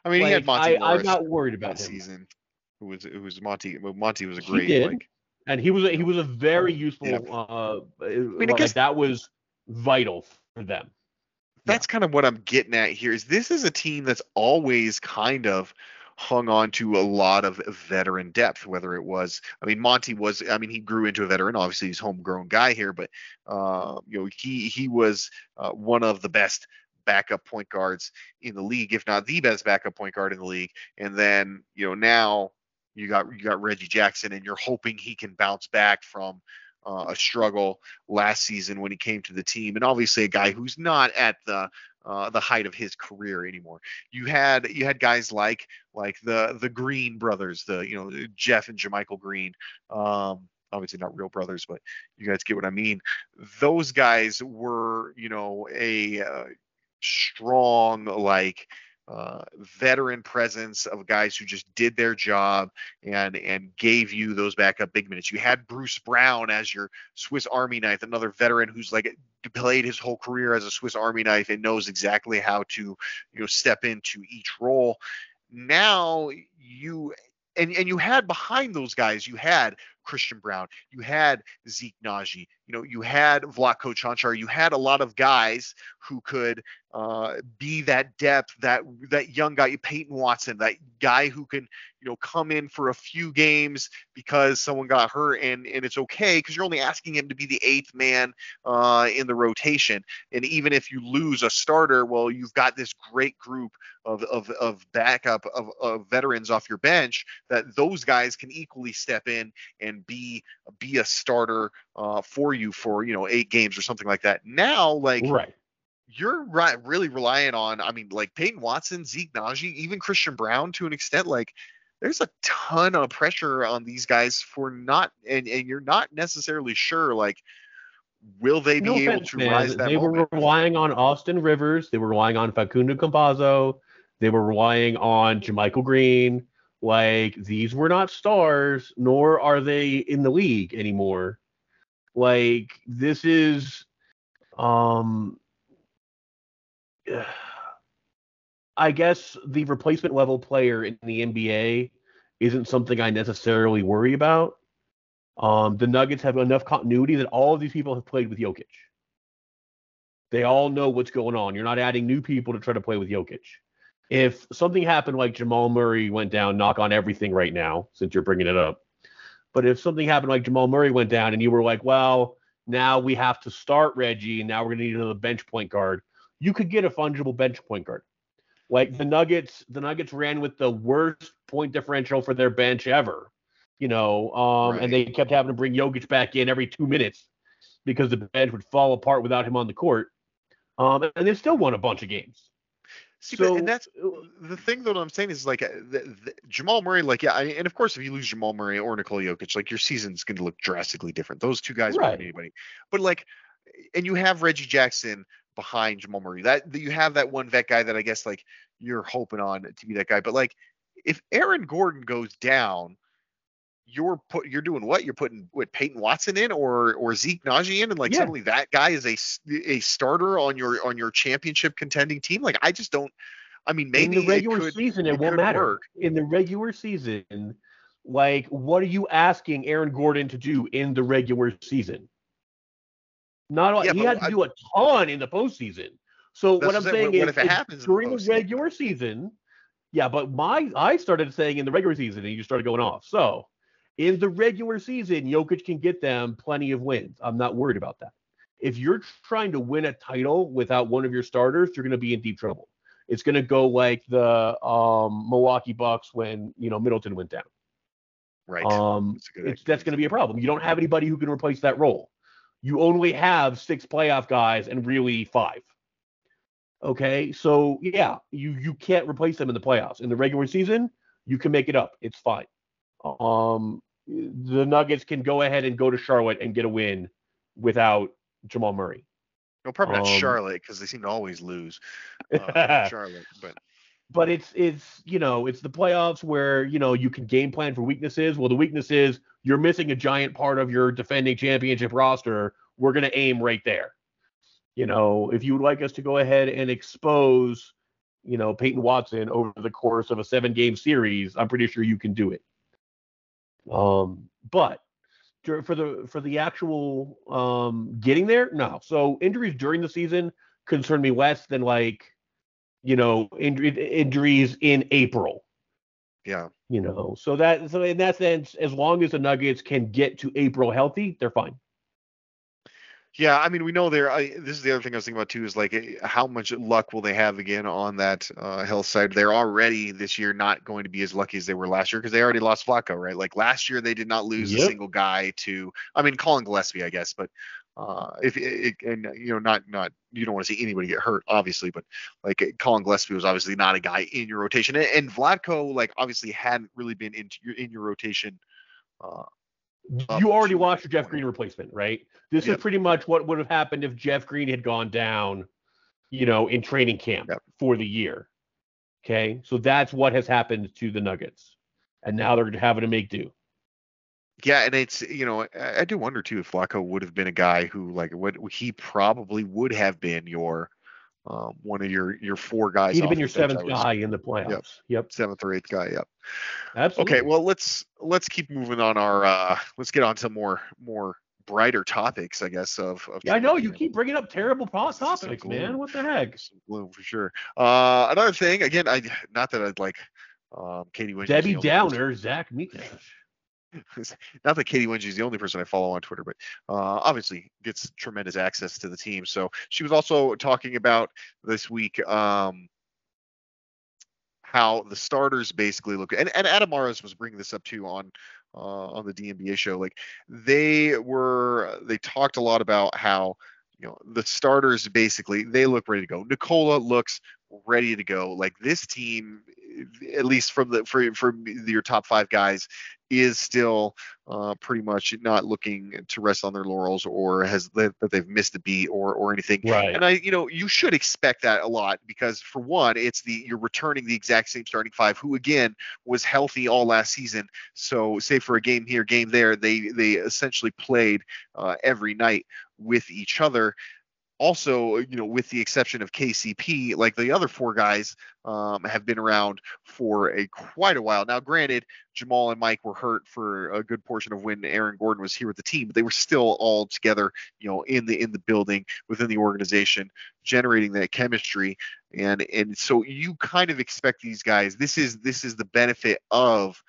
I mean, he had Monty I, i'm not worried that about him season. Who was who was Monty? well, Monty was a great He did. like and he was a, he was a very useful Yeah. uh I like, guess- that was vital for them that's kind of what I'm getting at here. Is this is a team that's always kind of hung on to a lot of veteran depth, whether it was, I mean, Monty was, I mean, he grew into a veteran. Obviously, he's homegrown guy here, but uh, you know, he he was uh, one of the best backup point guards in the league, if not the best backup point guard in the league. And then you know now you got you got Reggie Jackson, and you're hoping he can bounce back from uh, a struggle last season when he came to the team, and obviously a guy who's not at the uh, the height of his career anymore. You had you had guys like like the the Green brothers, the you know Jeff and JaMychal Green. Um, obviously not real brothers, but you guys get what I mean. Those guys were you know a uh, strong like uh, veteran presence of guys who just did their job and and gave you those backup big minutes. You had Bruce Brown as your Swiss Army knife, another veteran who's like played his whole career as a Swiss Army knife and knows exactly how to you know step into each role. Now you and and you had behind those guys, you had Christian Braun, you had Zeke Nnaji, you know, you had Vlatko Cancar, you had a lot of guys who could uh, be that depth, that that young guy, Peyton Watson, that guy who can, you know, come in for a few games because someone got hurt and and it's okay because you're only asking him to be the eighth man uh, in the rotation. And even if you lose a starter, well, you've got this great group of of of backup of, of veterans off your bench that those guys can equally step in and be be a starter uh, for you for you know eight games or something like that. Now, like right you're right, really relying on, I mean, like Peyton Watson, Zeke Nnaji, even Christian Braun to an extent. Like, there's a ton of pressure on these guys for not, and, and you're not necessarily sure, like, will they be no able offense, to man. rise that they moment? were relying on austin rivers they were relying on facundo campazzo they were relying on JaMychal Green. Like these were not stars, nor are they in the league anymore. Like this is um I guess the replacement level player in the NBA isn't something I necessarily worry about. Um, the Nuggets have enough continuity that all of these people have played with Jokic. They all know what's going on. You're not adding new people to try to play with Jokic. If something happened like Jamal Murray went down, knock on everything right now, since you're bringing it up. But if something happened like Jamal Murray went down and you were like, well, now we have to start Reggie and now we're going to need another bench point guard, you could get a fungible bench point guard. Like the Nuggets, the Nuggets ran with the worst point differential for their bench ever, you know, um, Right. and they kept having to bring Jokic back in every two minutes because the bench would fall apart without him on the court. Um, and they still won a bunch of games. See, but, So- and that's the thing that I'm saying is like uh, the, the, Jamal Murray, like yeah, I, and of course if you lose Jamal Murray or Nikola Jokic, like your season's going to look drastically different. Those two guys Right. anybody. But like, and you have Reggie Jackson behind Jamal Murray. That you have that one vet guy that I guess like you're hoping on to be that guy. But like, if Aaron Gordon goes down, you're put you're doing what? You're putting what Peyton Watson in or or Zeke Nnaji in, and like Yeah. suddenly that guy is a a starter on your on your championship contending team. Like I just don't. I mean, maybe in the regular could, season, it, it won't matter. work. In the regular season, Like, what are you asking Aaron Gordon to do in the regular season? Not all, Yeah, he had to I- do a ton in the postseason. So what I'm saying, is, what if it is happens in the during the, regular season, yeah, but my I started saying in the regular season and you started going off. So in the regular season, Jokic can get them plenty of wins. I'm not worried about that. If you're trying to win a title without one of your starters, you're going to be in deep trouble. It's going to go like the um, Milwaukee Bucks when you know Middleton went down. Right. Um, That's it's, that's going to be a problem. You don't have anybody who can replace that role. You only have six playoff guys and really five. Okay, so yeah, you you can't replace them in the playoffs. In the regular season, you can make it up. It's fine. Um, the Nuggets can go ahead and go to Charlotte and get a win without Jamal Murray. no, probably not um, Charlotte because they seem to always lose. Uh, Charlotte, but but it's it's you know it's the playoffs where you know you can game plan for weaknesses. Well, the weakness is you're missing a giant part of your defending championship roster. We're gonna aim right there. You know, if you would like us to go ahead and expose, you know, Peyton Watson over the course of a seven game series, I'm pretty sure you can do it. Um, but for the for the actual um getting there, no. So injuries during the season concern me less than like you know, injury, injuries in April. yeah. You know, so that so in that sense, as long as the Nuggets can get to April healthy, they're fine. Yeah, I mean, we know there. I, this is the other thing I was thinking about too. Is like, eh, how much luck will they have again on that uh, hill side? They're already this year not going to be as lucky as they were last year because they already lost Flacco, right? Like last year, they did not lose a single guy to. I mean, Colin Gillespie, I guess, but uh, if it, and you know, not not you don't want to see anybody get hurt, obviously, but like eh, Colin Gillespie was obviously not a guy in your rotation, and, and Vlatko like obviously hadn't really been into your in your rotation. Uh, you already watched your Jeff. Green replacement, right? This Yep. is pretty much what would have happened if Jeff Green had gone down, you know, in training camp Yep. for the year. Okay, so that's what has happened to the Nuggets, and now they're having to make do. Yeah, and it's you know I, I do wonder too if Flacco would have been a guy who like what he probably would have been your um, one of your your four guys. He'd have been your seventh guy in the playoffs. Yep, yep. seventh or eighth guy. Yep. absolutely. Okay, well let's let's keep moving on our uh let's get on to more more brighter topics I guess of, of Yeah, I know you keep bringing up terrible po- This is some topics, man. What the heck? Gloom for sure. Uh, another thing again, I not that I'd like um Katy. Debbie Downer, Zach Mika. Not that Katy Winge is the only person I follow on Twitter, but uh, obviously gets tremendous access to the team. So she was also talking about this week um, how the starters basically look, and, and Adam Mares was bringing this up too on uh, on the DNVR show. Like they were, they talked a lot about how you know the starters basically they look ready to go. Nikola looks ready to go. Like this team, at least from the for for your top five guys, is still uh, pretty much not looking to rest on their laurels or has that they've missed a beat or or anything. Right. And I, you know, you should expect that a lot because for one, it's the you're returning the exact same starting five who again was healthy all last season. So say for a game here, game there, they they essentially played uh, every night with each other. Also, you know, with the exception of KCP, like the other four guys um, have been around for a quite a while. Now, granted, Jamal and Mike were hurt for a good portion of when Aaron Gordon was here with the team, but they were still all together, you know, in the in the building within the organization, generating that chemistry. And and so you kind of expect these guys. This is this is the benefit of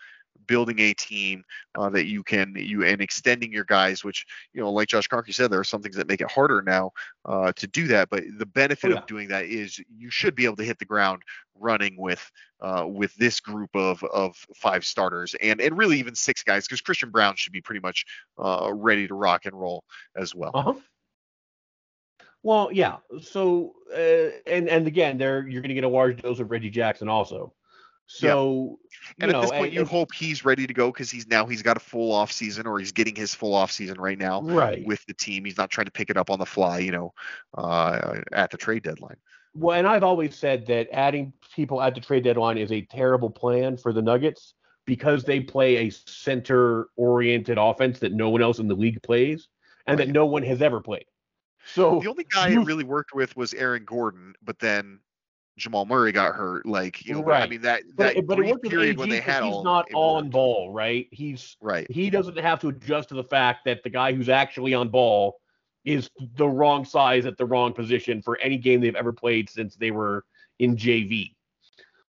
building a team uh, that you can you and extending your guys, which you know, like Josh Kroenke said, there are some things that make it harder now uh, to do that. But the benefit Oh, yeah. of doing that is you should be able to hit the ground running with uh, with this group of of five starters and and really even six guys because Christian Braun should be pretty much uh, ready to rock and roll as well. Uh huh. Well, yeah. So, uh, and and again, there you're going to get a large dose of Reggie Jackson also. So, And you know, at this point, and- you hope he's ready to go because he's now he's got a full off season or he's getting his full off season right now right. with the team. He's not trying to pick it up on the fly, you know, uh, at the trade deadline. Well, and I've always said that adding people at the trade deadline is a terrible plan for the Nuggets because they play a center-oriented offense that no one else in the league plays and that no one has ever played. So The only guy you- it really worked with was Aaron Gordon, but then Jamal Murray got hurt. Like you know, but I mean that But, that but it brief worked with period AG when they had he's all not on worked. ball, right? He's Right. he doesn't have to adjust to the fact that the guy who's actually on ball is the wrong size at the wrong position for any game they've ever played since they were in JV.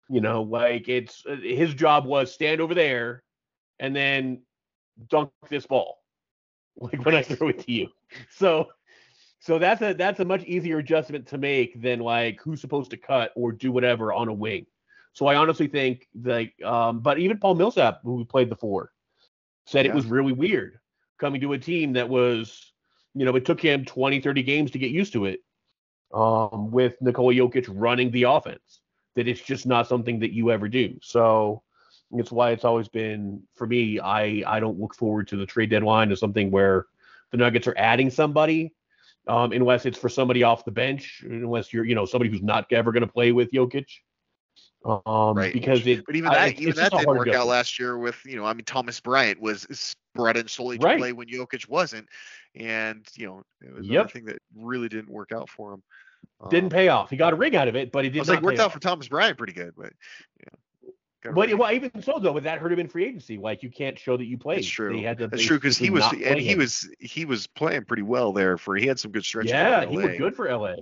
You know, like it's his job was stand over there and then dunk this ball, like when I throw it to you. So, so that's a that's a much easier adjustment to make than like who's supposed to cut or do whatever on a wing. So I honestly think like, um, but even Paul Millsap, who played the four, said Yeah. it was really weird coming to a team that was, you know, it took him 20, 30 games to get used to it. Um, with Nikola Jokic running the offense, that it's just not something that you ever do. So it's why it's always been for me. I I don't look forward to the trade deadline as something where the Nuggets are adding somebody, um, unless it's for somebody off the bench, unless you're you know somebody who's not ever going to play with Jokic. Um, Right. because it But even that, it's- even that didn't work out last year with, you know, I mean, Thomas Bryant was brought in solely to Right. play when Jokic wasn't, and you know, it was Yep. thing that really didn't work out for him. Didn't Um, pay off. He got a ring out of it, but he did not like, worked out off. for Thomas Bryant pretty good, but yeah. But well, even so though, but that hurt him in free agency. Like you can't show that you played. That's true. To That's true because he was and he was he was playing pretty well there for he had some good stretches. yeah, he was good for LA.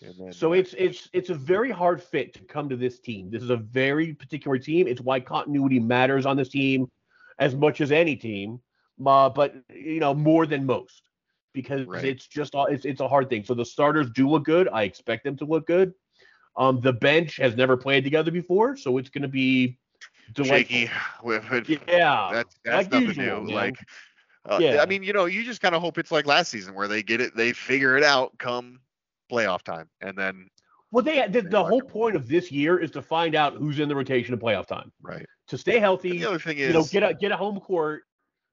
then, So uh, it's it's it's a very hard fit to come to this team. This is a very particular team. It's why continuity matters on this team as much as any team, uh, but you know more than most because Right. it's just it's it's a hard thing. So the starters do look good. I expect them to look good. Um, the bench has never played together before, so it's going to be delightful. shaky. Yeah, that's that's like nothing usual, new. man. Like, uh, Yeah. I mean, you know, you just kind of hope it's like last season where they get it, they figure it out come playoff time, and then Well, they the, the whole point of this year is to find out who's in the rotation at playoff time right. to stay healthy. And the other thing is, you know, get a get a home court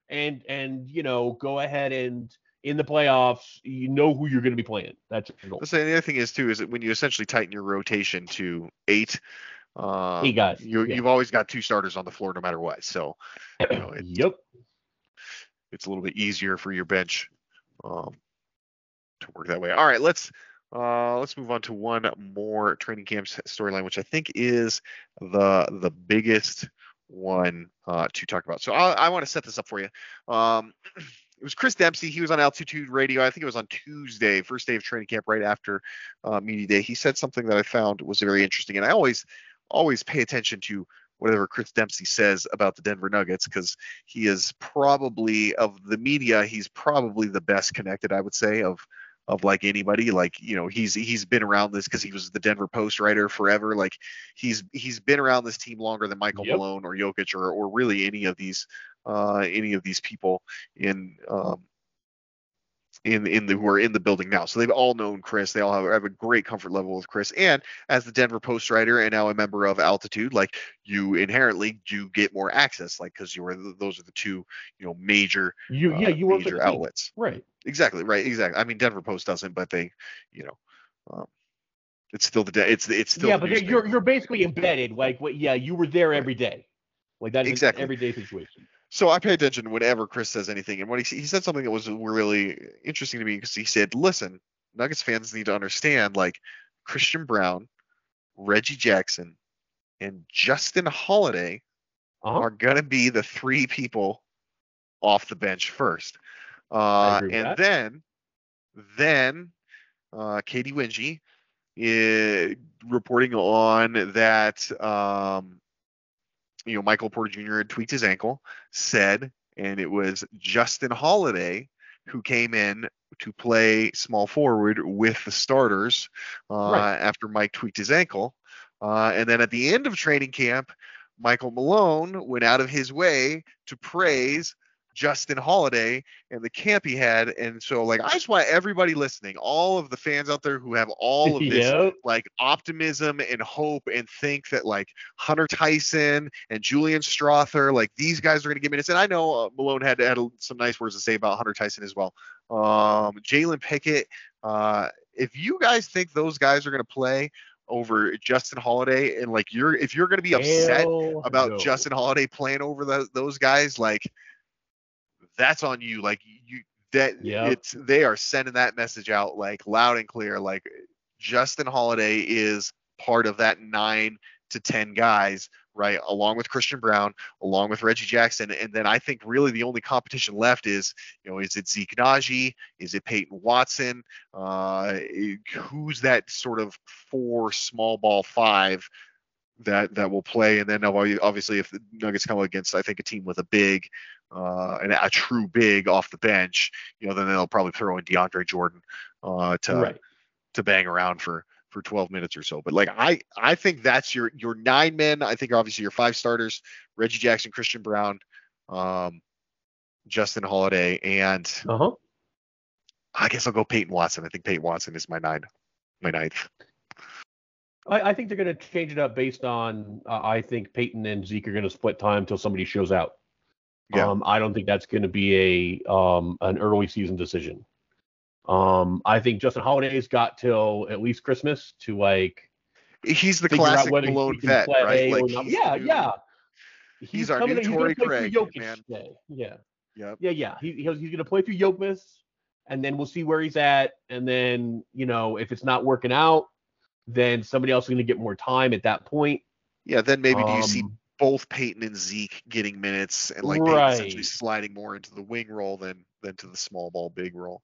and and you know go ahead and in the playoffs you know who you're going to be playing. That's your goal. the other thing is too is that when you essentially tighten your rotation to eight, uh, Eight guys, you yeah. you've always got two starters on the floor no matter what. So you know, it, yep. it's a little bit easier for your bench um, to work that way. All right, let's uh, let's move on to one more training camp storyline, which I think is the the biggest one uh, to talk about. So I, I want to set this up for you. Um, it was Chris Dempsey. He was on Altitude Radio. I think it was on Tuesday, first day of training camp, right after uh, media day. He said something that I found was very interesting, and I always always pay attention to whatever Chris Dempsey says about the Denver Nuggets because he is probably of the media he's probably the best connected i would say of of like anybody like you know he's he's been around this because he was the denver post writer forever like he's he's been around this team longer than michael Yep. malone or jokic or or really any of these uh any of these people in um in in the who are in the building now. So they've all known Chris. They all have, have a great comfort level with Chris. And as the Denver Post writer and now a member of Altitude, like you inherently do get more access, like because you were those are the two you know major You uh, yeah you work major outlets. right. Exactly right. Exactly. I mean Denver Post doesn't, but they you know um, it's still the day. it's it's still yeah, but you're you're basically embedded. Like what? Yeah, you were there every day. Like that is Exactly. an everyday situation. So I pay attention whenever Chris says anything, and when he he said something that was really interesting to me because he said, "Listen, Nuggets fans need to understand like Christian Brown, Reggie Jackson, and Justin Holiday Uh-huh. are gonna be the three people off the bench first, uh, and that. then then uh, Katy Winge is reporting on that um, you know Michael Porter Jr. had tweaked his ankle, said, and it was Justin Holiday who came in to play small forward with the starters uh, Right. after Mike tweaked his ankle. Uh, and then at the end of training camp, Michael Malone went out of his way to praise Justin Holiday and the camp he had. And so, like, I just want everybody listening, all of the fans out there who have all of this Yep. like optimism and hope and think that like Hunter Tyson and Julian Strawther, like these guys are going to get minutes. And I know uh, Malone had had some nice words to say about Hunter Tyson as well. Um, Jalen Pickett, uh, if you guys think those guys are going to play over Justin Holiday and like you're if you're going to be upset Hell about no. Justin Holiday playing over the, those guys, like that's on you. Like you that Yep. it's they are sending that message out like loud and clear. Like Justin Holiday is part of that nine to ten guys, right? Along with Christian Braun, along with Reggie Jackson, and then I think really the only competition left is, you know, is it Zeke Nnaji? Is it Peyton Watson? Uh, who's that sort of four small ball five? That, that will play, and then obviously if the Nuggets come against I think a team with a big, uh, and a true big off the bench, you know, then they'll probably throw in DeAndre Jordan uh, to Right. to bang around for for 12 minutes or so. But like I I think that's your your nine men. I think obviously your five starters: Reggie Jackson, Christian Braun, um, Justin Holiday, and Uh huh. I guess I'll go Peyton Watson. I think Peyton Watson is my nine, my ninth. I, I think they're going to change it up based on. Uh, I think Peyton and Zeke are going to split time until somebody shows out. Yeah. Um, I don't think that's going to be a um, an early season decision. Um, I think Justin Holiday's got till at least Christmas to like He's the classic whether Malone he can vet, right? Like he's yeah, new- yeah. he's our coming new he's through Craig, Jokic man. today. Yeah, Yep. yeah, yeah. He, he's, he's going to play through Jokic, and then we'll see where he's at. And then you know if it's not working out, then somebody else is going to get more time at that point. Yeah. Then maybe do you see Um, both Peyton and Zeke getting minutes and like Peyton essentially Right. sliding more into the wing role than than to the small ball big role.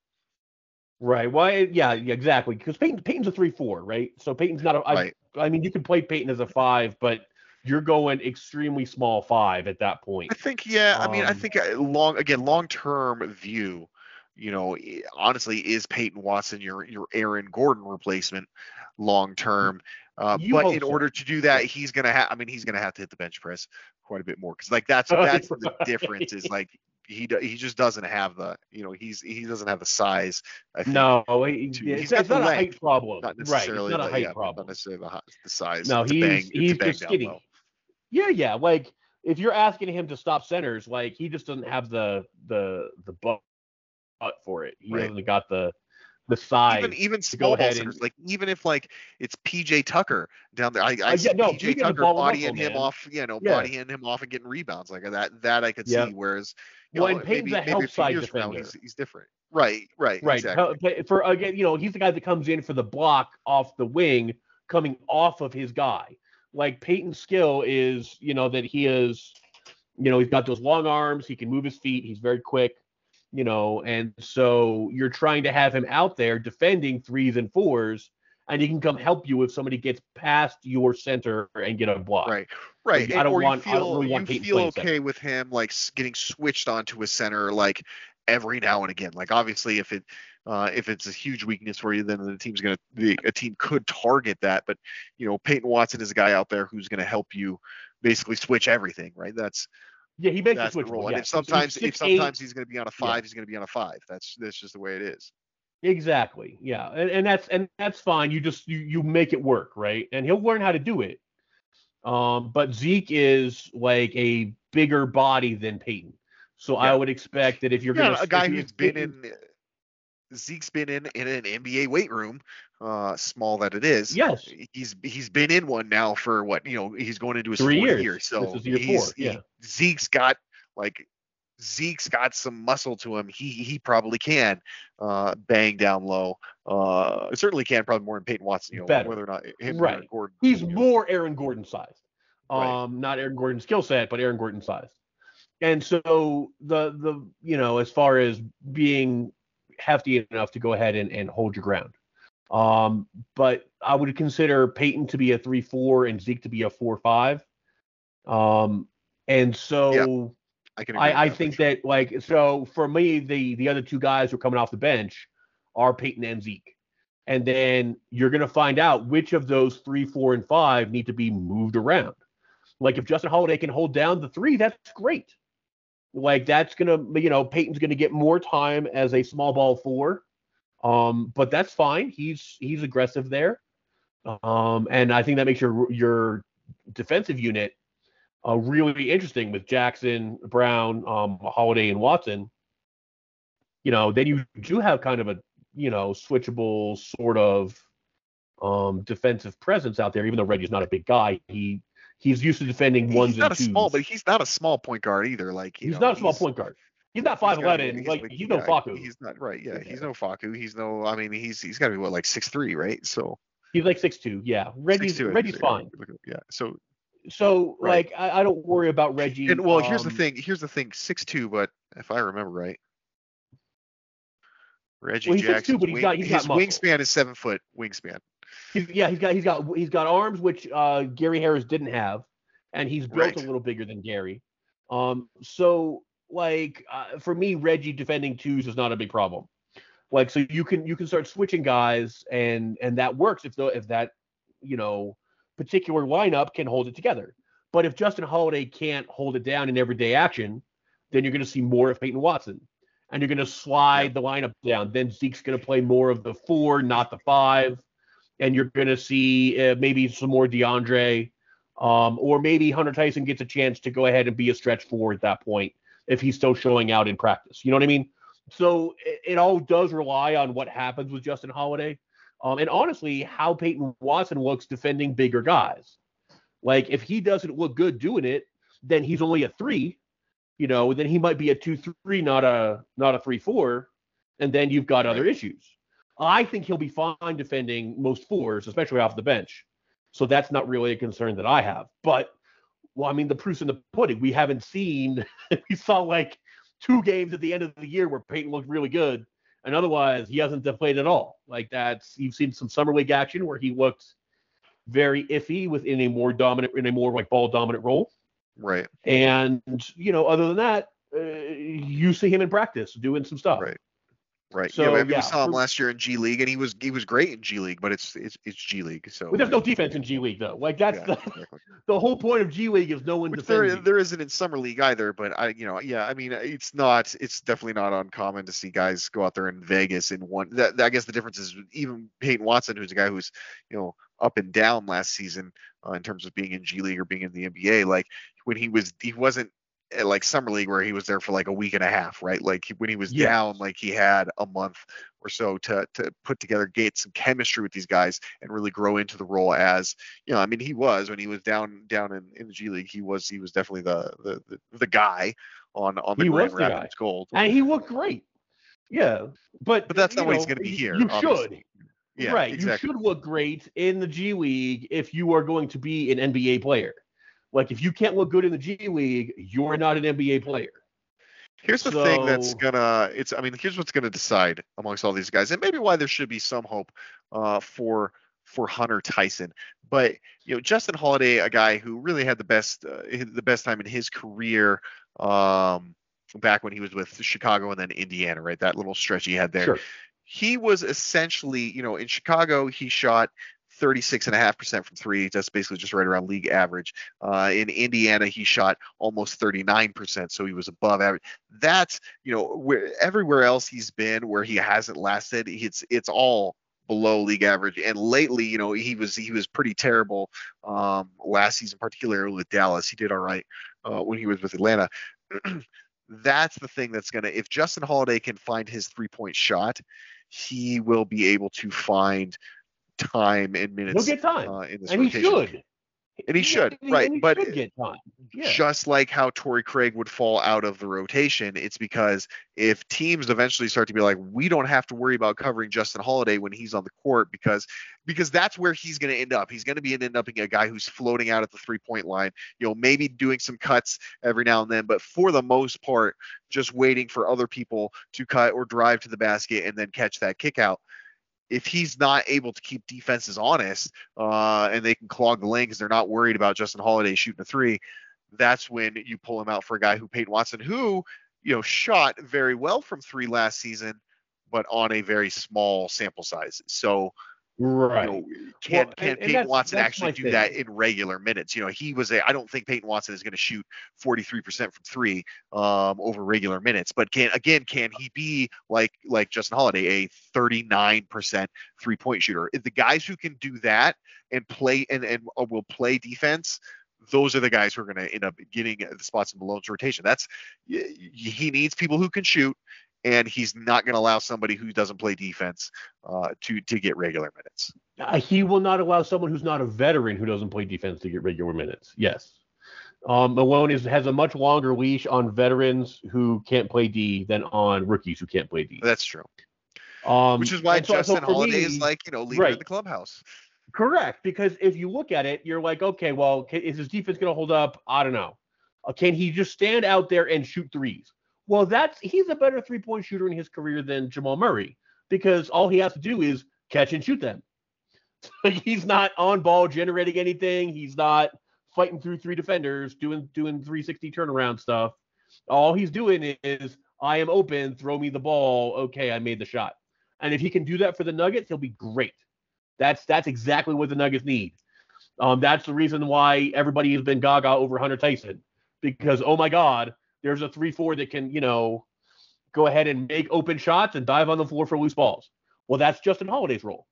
Right. Well, yeah, yeah, exactly. Because Peyton, Peyton's a three-four, right? So Peyton's not a. I, Right. I mean, you can play Peyton as a five, but you're going extremely small five at that point. I think, yeah. I mean, I Um, think uh, long again, long term view. You know, honestly, is Peyton Watson your your Aaron Gordon replacement long term? Uh, but in so. order to do that, he's gonna have. I mean, he's gonna have to hit the bench press quite a bit more because like that's that's the difference. Is like he he just doesn't have the you know he's he doesn't have the size. I think, No, he, to- it's, it's the not a length, height problem. not Right. It's necessarily not a the, height yeah, problem. not necessarily the, the size. No, It's he's bang, he's just skinny. low. Yeah, yeah. Like if you're asking him to stop centers, like he just doesn't have the the the butt for it. He Right. hasn't got the the size. even even go small ball ahead centers, and- like even if like it's PJ Tucker down there, I, I Uh, see yeah, no, PJ Tucker ball him up, bodying him man. off, you know, Yeah. bodying him off and getting rebounds like that. That I could see. Whereas, you Well, know, and maybe, a maybe help few side from now, defender. he's, he's different. Right, right, Right. exactly. For again, you know, he's the guy that comes in for the block off the wing, coming off of his guy. Like Peyton's skill is, you know, that he is, you know, he's got those long arms. He can move his feet. He's very quick, you know, and so you're trying to have him out there defending threes and fours, and he can come help you if somebody gets past your center and get a block. Right, right. I don't or want- you I feel, don't really want you feel okay center. with him like getting switched onto a center like every now and again. Like obviously, if it uh, if it's a huge weakness for you, then the team's gonna the, a team could target that. But you know, Peyton Watson is a guy out there who's gonna help you basically switch everything. Right. That's Yeah, he makes that's the the switch. role. Yeah. And if sometimes if 6'8", sometimes he's gonna be on a five, he's gonna be on a five. That's that's just the way it is. Exactly. Yeah. And, and that's and that's fine. You just you you make it work, right? And he'll learn how to do it. Um, but Zeke is like a bigger body than Peyton. So I would expect that if you're yeah, gonna a guy who's been in Zeke's been in in an NBA weight room, uh, small that it is. Yes. he's he's been in one now for what you know he's going into his Three years. year. So year he's, yeah. he- Zeke's got like Zeke's got some muscle to him. He he probably can uh, bang down low. Uh, certainly can probably more than Peyton Watson. You know Better. whether or not him or Right. Gordon. He's you know. more Aaron Gordon sized. Right. Um, not Aaron Gordon skill set, but Aaron Gordon sized. And so the the you know as far as being hefty enough to go ahead and, and hold your ground. Um, but I would consider Peyton to be a three four and Zeke to be a four five. Um, and so I can. I, I that think sure. that like so for me the the other two guys who are coming off the bench are Peyton and Zeke. And then you're gonna find out which of those three, four, and five need to be moved around. Like if Justin Holiday can hold down the three, that's great. Like that's gonna you know, Peyton's gonna get more time as a small ball four. Um, but that's fine. He's he's aggressive there. Um, and I think that makes your your defensive unit uh, really interesting with Jackson, Brown, um, Holiday, and Watson. You know, then you do have kind of a you know switchable sort of um, defensive presence out there. Even though Reggie's not a big guy, he he's used to defending ones he's not and a twos. small, but he's not a small point guard either. Like he's know, not a small point guard. He's not five eleven. Like he's no yeah, Facu. He's not right. Yeah, he's Yeah. no Facu. He's no. I mean, he's he's got to be what like six three, right? So He's like six two. Yeah, Reggie's 6'2", I Reggie's think. fine. Yeah. So So Right. like I, I don't worry about Reggie. and well, here's the um, thing. Here's the thing. Six two, but if I remember right, Reggie Well, he's 6'2", two, but he's wing- got- he's his wingspan is seven foot wingspan. He's, yeah, he's got he's got he's got arms which uh, Gary Harris didn't have, and he's built Right. a little bigger than Gary. Um, so like uh, for me, Reggie defending twos is not a big problem. Like so you can you can start switching guys and and that works if the if that you know particular lineup can hold it together. But if Justin Holiday can't hold it down in everyday action, then you're going to see more of Peyton Watson. And you're going to slide the lineup down. Then Zeke's going to play more of the four, not the five. And you're going to see uh, maybe some more DeAndre. Um, or maybe Hunter Tyson gets a chance to go ahead and be a stretch four at that point if he's still showing out in practice. You know what I mean? So it, it all does rely on what happens with Justin Holiday. Um, and honestly, how Peyton Watson looks defending bigger guys. Like if he doesn't look good doing it, then he's only a three. You know, then he might be a two three, not a not a three four, and then you've got other issues. I think he'll be fine defending most fours, especially off the bench. So that's not really a concern that I have. But well, I mean, the proof's in the pudding. We haven't seen. we saw like two games at the end of the year where Peyton looked really good, and otherwise he hasn't played at all. Like that's you've seen some summer league action where he looked very iffy within a more dominant, in a more like ball dominant role. Right. And you know, other than that, uh, you see him in practice doing some stuff. Right. Right. So, yeah, I mean, yeah, we saw him last year in G League, and he was he was great in G League, but it's it's it's G League, so. But there's no defense in G League though. Like that's yeah, the, exactly. the whole point of G League is no one Which there defends. you. there isn't in summer league either, but I you know yeah I mean it's not it's definitely not uncommon to see guys go out there in Vegas in one. That, I guess the difference is even Peyton Watson, who's a guy who's you know up and down last season uh, in terms of being in G League or being in the NBA. Like when he was he wasn't like summer league where he was there for like a week and a half, right? Like he- when he was Yes. down, like he had a month or so to to put together, get some chemistry with these guys, and really grow into the role as you know. I mean, he was when he was down down in, in the G League, he was he was definitely the the the, the guy on on the He Grand was the guy. Rapids Gold. and he looked great. Yeah, but But that's not you what he's going to be here. You obviously. should. Yeah, right. exactly. You should look great in the G League if you are going to be an NBA player. Like if you can't look good in the G League, you're not an NBA player. Here's the thing that's gonna it's I mean here's what's gonna decide amongst all these guys and maybe why there should be some hope uh, for for Hunter Tyson. But you know Justin Holiday, a guy who really had the best uh, the best time in his career um, back when he was with Chicago and then Indiana, right? That little stretch he had there. Sure. He was essentially, you know, in Chicago he shot 36.5% from three. That's basically just right around league average. Uh, in Indiana, he shot almost 39%, so he was above average. That's, you know, where everywhere else he's been where he hasn't lasted, it's it's all below league average. And lately, you know, he was he was pretty terrible um, last season, particularly with Dallas. He did all right uh, when he was with Atlanta. that's the thing that's gonna if Justin Holiday can find his three point shot, he will be able to find time and He'll minutes get time. uh, in this and he should. And he should, and right, he but- should. Yeah. Just like how Torrey Craig would fall out of the rotation, it's because if teams eventually start to be like, we don't have to worry about covering Justin Holiday when he's on the court because because that's where he's going to end up. He's going to be end up being a guy who's floating out at the three point line, you know, maybe doing some cuts every now and then, but for the most part, just waiting for other people to cut or drive to the basket and then catch that kick out. If he's not able to keep defenses honest uh, and they can clog the lane because they're not worried about Justin Holiday shooting a three, that's when you pull him out for a guy who Peyton Watson, who you know shot very well from three last season, but on a very small sample size. So Right. you know, can Well, can Peyton Watson actually do thing. that in regular minutes? You know, he was a. I don't think Peyton Watson is going to shoot 43% from three um, over regular minutes, but can again can he be like like Justin Holiday, a 39% three point shooter? The guys who can do that and play and and uh, will play defense. Those are the guys who are going to end up getting the spots in Malone's rotation. That's he needs people who can shoot, and he's not going to allow somebody who doesn't play defense uh, to to get regular minutes. Uh, he will not allow someone who's not a veteran who doesn't play defense to get regular minutes. Yes. Um, Malone is, has a much longer leash on veterans who can't play D than on rookies who can't play D. That's true. Um, Which is why so- so Justin for Holiday me- is like, you know, leader in the clubhouse. Correct, because if you look at it, you're like, okay, well, is his defense going to hold up? I don't know. Uh, can he just stand out there and shoot threes? Well, that's he's a better three point shooter in his career than Jamal Murray because all he has to do is catch and shoot them. he's not on ball generating anything. He's not fighting through three defenders, doing doing 360 turnaround stuff. All he's doing is I am open, throw me the ball. Okay, I made the shot. And if he can do that for the Nuggets, he'll be great. That's that's exactly what the Nuggets need. Um, that's the reason why everybody has been gaga over Hunter Tyson because oh my God, there's a three four that can you know go ahead and make open shots and dive on the floor for loose balls. Well, that's Justin Holiday's role.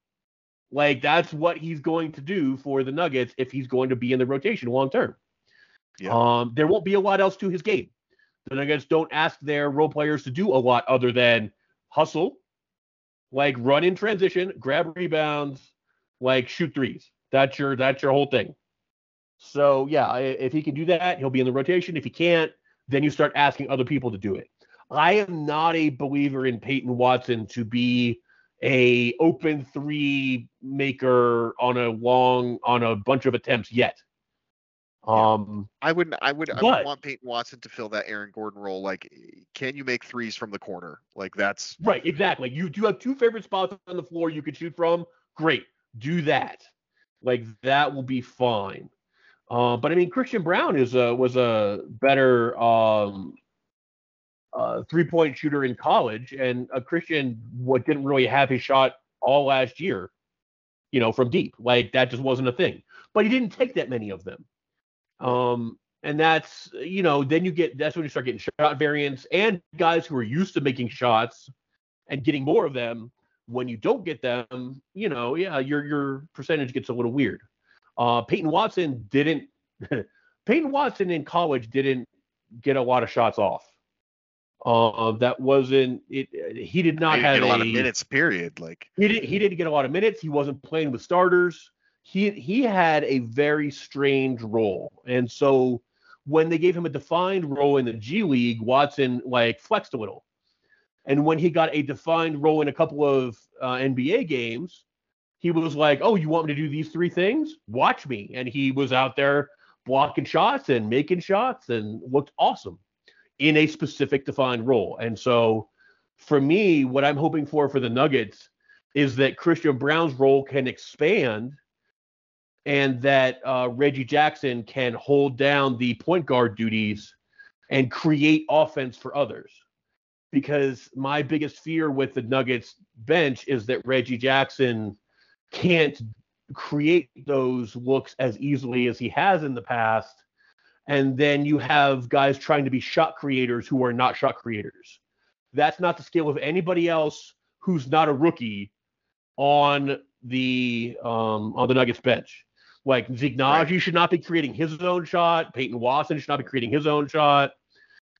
Like that's what he's going to do for the Nuggets if he's going to be in the rotation long term. Yeah. Um, there won't be a lot else to his game. The Nuggets don't ask their role players to do a lot other than hustle, like run in transition, grab rebounds, like shoot threes. That's your that's your whole thing. So yeah, if he can do that, he'll be in the rotation. If he can't, then you start asking other people to do it. I am not a believer in Peyton Watson to be a open three maker on a long on a bunch of attempts yet. Um, I wouldn't. I would I would want Peyton Watson to fill that Aaron Gordon role. Like, can you make threes from the corner? Like that's right, exactly. You do have two favorite spots on the floor you could shoot from. Great, do that. Like that will be fine. Uh, but I mean, Christian Braun is a was a better um, uh, three point shooter in college, and a Christian what didn't really have his shot all last year. You know, from deep, like that just wasn't a thing. But he didn't take that many of them. Um, and that's you know, then you get that's when you start getting shot variants and guys who are used to making shots and getting more of them. When you don't get them, you know, yeah, your your percentage gets a little weird. Uh, Peyton Watson didn't. Peyton Watson in college didn't get a lot of shots off. Uh, that wasn't it. He did not he have get a lot of minutes. Period. Like he didn't he didn't get a lot of minutes. He wasn't playing with starters. He he had a very strange role. And so when they gave him a defined role in the G League, Watson like flexed a little. And when he got a defined role in a couple of uh, NBA games, he was like, "Oh, you want me to do these three things? Watch me." And he was out there blocking shots and making shots and looked awesome in a specific defined role. And so for me, what I'm hoping for for the Nuggets is that Christian Braun's role can expand and that uh, Reggie Jackson can hold down the point guard duties and create offense for others. Because my biggest fear with the Nuggets bench is that Reggie Jackson can't create those looks as easily as he has in the past. And then you have guys trying to be shot creators who are not shot creators. That's not the skill of anybody else who's not a rookie on the um, on the Nuggets bench. Like Zeke Nnaji should not be creating his own shot. Peyton Watson should not be creating his own shot.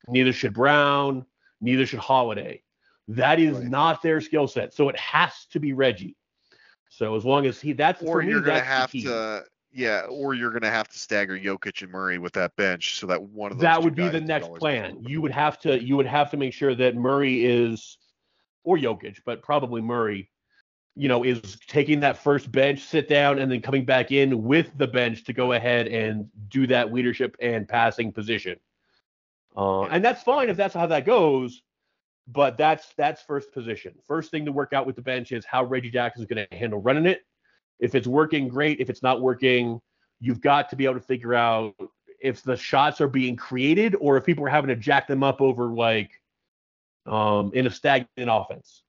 Neither should Brown. Neither should Holiday. That is Right. not their skill set. So it has to be Reggie. So as long as he, that's or for me, you're gonna have to yeah, or you're gonna have to stagger Jokic and Murray with that bench so that one of those that would be the next plan. You would have to you would have to make sure that Murray is or Jokic, but probably Murray, you know, is taking that first bench, sit down, and then coming back in with the bench to go ahead and do that leadership and passing position. Uh, And that's fine if that's how that goes, but that's that's first position. First thing to work out with the bench is how Reggie Jackson is going to handle running it. If it's working, great. If it's not working, you've got to be able to figure out if the shots are being created or if people are having to jack them up over like um, in a stagnant offense.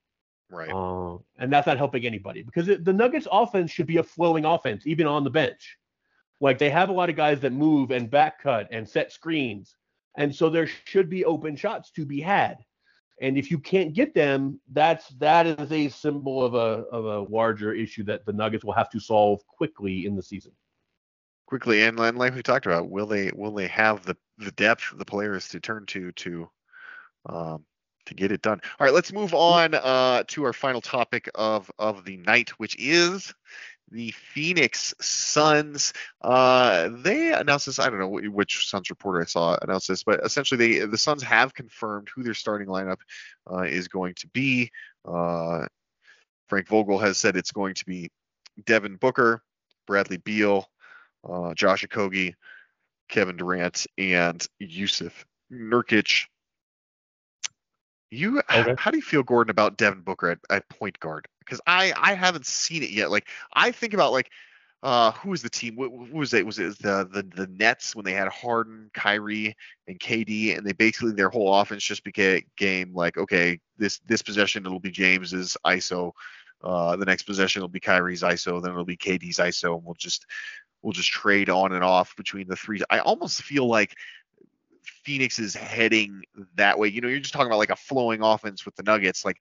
Right. Uh, and that's not helping anybody because it, the Nuggets offense should be a flowing offense, even on the bench. Like they have a lot of guys that move and back cut and set screens. And so there should be open shots to be had. And if you can't get them, that's that is a symbol of a of a larger issue that the Nuggets will have to solve quickly in the season. quickly and, and like we talked about will they will they have the the depth the players to turn to to um to get it done all right let's move on uh to our final topic of of the night which is the Phoenix Suns. Uh, they announced this. I don't know which Suns reporter I saw announce this, but essentially, they the Suns have confirmed who their starting lineup uh, is going to be. Uh, Frank Vogel has said it's going to be Devin Booker, Bradley Beal, uh, Josh Okogie, Kevin Durant, and Jusuf Nurkic. You, Okay. how do you feel, Gordon, about Devin Booker at, at point guard? Because I, I haven't seen it yet. Like, I think about like, uh, who was the team? Who, who was it? Was it the, the the Nets when they had Harden, Kyrie, and KD, and they basically their whole offense just became game like, okay, this this possession it'll be James's ISO, uh, the next possession it'll be Kyrie's ISO, then it'll be KD's ISO, and we'll just we'll just trade on and off between the three. I almost feel like Phoenix is heading that way. You know, you're just talking about like a flowing offense with the Nuggets. Like,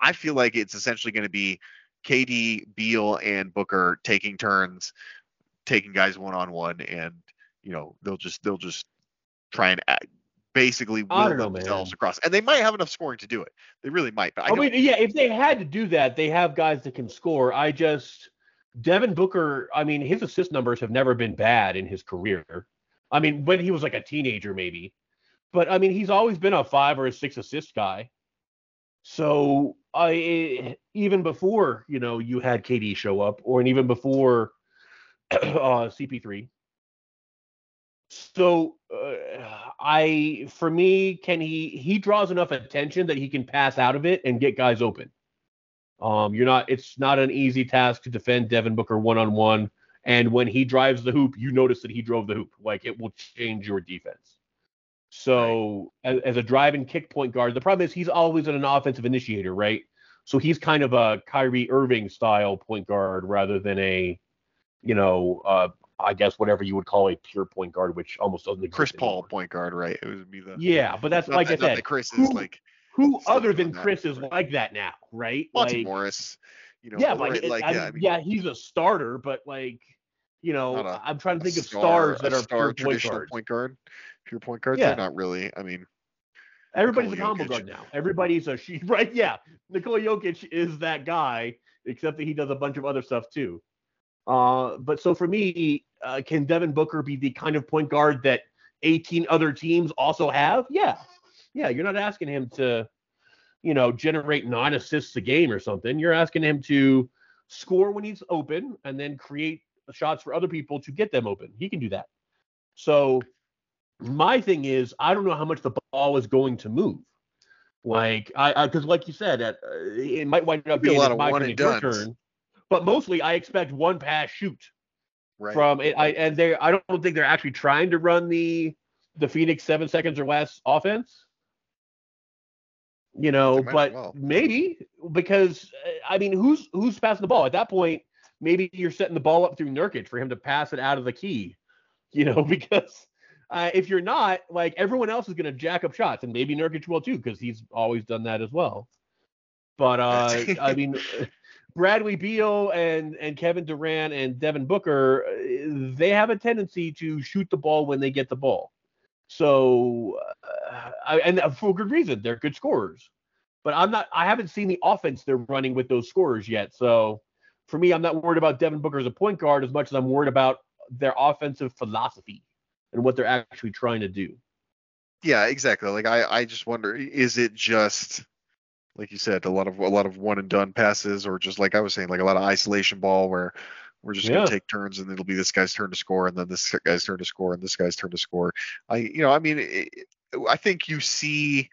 I feel like it's essentially going to be KD, Beal, and Booker taking turns, taking guys one on one, and you know they'll just they'll just try and act, basically will know, themselves man. across, and they might have enough scoring to do it. They really might, but I, I, mean, yeah, if they had to do that, they have guys that can score. I just Devin Booker, I mean, his assist numbers have never been bad in his career. I mean, when he was like a teenager, maybe. But I mean, he's always been a five or a six assist guy. So I even before, you know, you had KD show up, or and even before uh, CP3. So uh, I, for me, can he? He draws enough attention that he can pass out of it and get guys open. Um, you're not. It's not an easy task to defend Devin Booker one on one. And when he drives the hoop, you notice that he drove the hoop. Like it will change your defense. So as, as a drive and kick point guard, the problem is he's always an offensive initiator, right? So he's kind of a Kyrie Irving style point guard rather than a, you know, uh, I guess whatever you would call a pure point guard, which almost doesn't exist. Chris Paul point guard, right? It would be the Yeah, but that's like that, I said. Chris is who- like Who other than Chris is right. like that now, right? Monte like, Morris. You know, yeah, right, like, like I yeah, I mean, yeah, he's a starter, but like, you know, I'm trying to think a of star- stars that are star pure point traditional guards. point guard, pure point guards. Yeah. They're not really. I mean, Everybody's a combo Jokic. guard now. Everybody's a she, right? Yeah, Nikola Jokic is that guy, except that he does a bunch of other stuff too. Uh, but so for me, uh, can Devin Booker be the kind of point guard that 18 other teams also have? Yeah, yeah. You're not asking him to, you know, generate nine assists a game or something. You're asking him to score when he's open and then create shots for other people to get them open. He can do that. So my thing is, I don't know how much the ball is going to move. Like I, because like you said, uh, it might wind up Be a lot of my one turn, and turn. But mostly, I expect one pass shoot right. from it. I and they, I don't think they're actually trying to run the the Phoenix seven seconds or less offense. You know, They might as but well. maybe because uh, I mean, who's who's passing the ball at that point? Maybe you're setting the ball up through Nurkic for him to pass it out of the key. You know, because uh, if you're not, like everyone else is going to jack up shots, and maybe Nurkic will too, because he's always done that as well. But uh, I mean, Bradley Beal and and Kevin Durant and Devin Booker, uh, they have a tendency to shoot the ball when they get the ball. So, uh, I, and for good reason, they're good scorers. But I'm not. I haven't seen the offense they're running with those scorers yet. So, for me, I'm not worried about Devin Booker as a point guard as much as I'm worried about their offensive philosophy and what they're actually trying to do. yeah, exactly. Like I, I just wonder, is it just like you said, a lot of a lot of one and done passes, or just like I was saying, like a lot of isolation ball where we're just Yeah. gonna take turns and it'll be this guy's turn to score, and then this guy's turn to score, and this guy's turn to score. I, you know, I mean, it, I think you see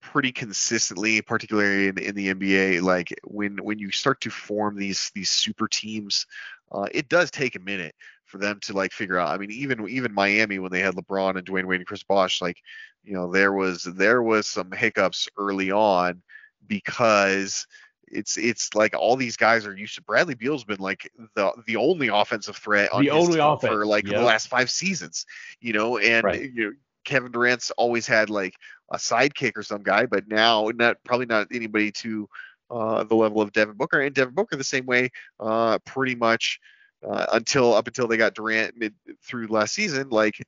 pretty consistently, particularly in, in the NBA, like when when you start to form these these super teams, uh, it does take a minute for them to like figure out. I mean, even even Miami when they had LeBron and Dwyane Wade and Chris Bosh, like you know there was there was some hiccups early on because it's it's like all these guys are used to Bradley Beal's been like the the only offensive threat on The his only team offense, for like the last five seasons, you know, and Right. you know Kevin Durant's always had like a sidekick or some guy, but now not probably not anybody to uh, the level of Devin Booker and Devin Booker the same way, uh, pretty much uh, until up until they got Durant mid through last season, like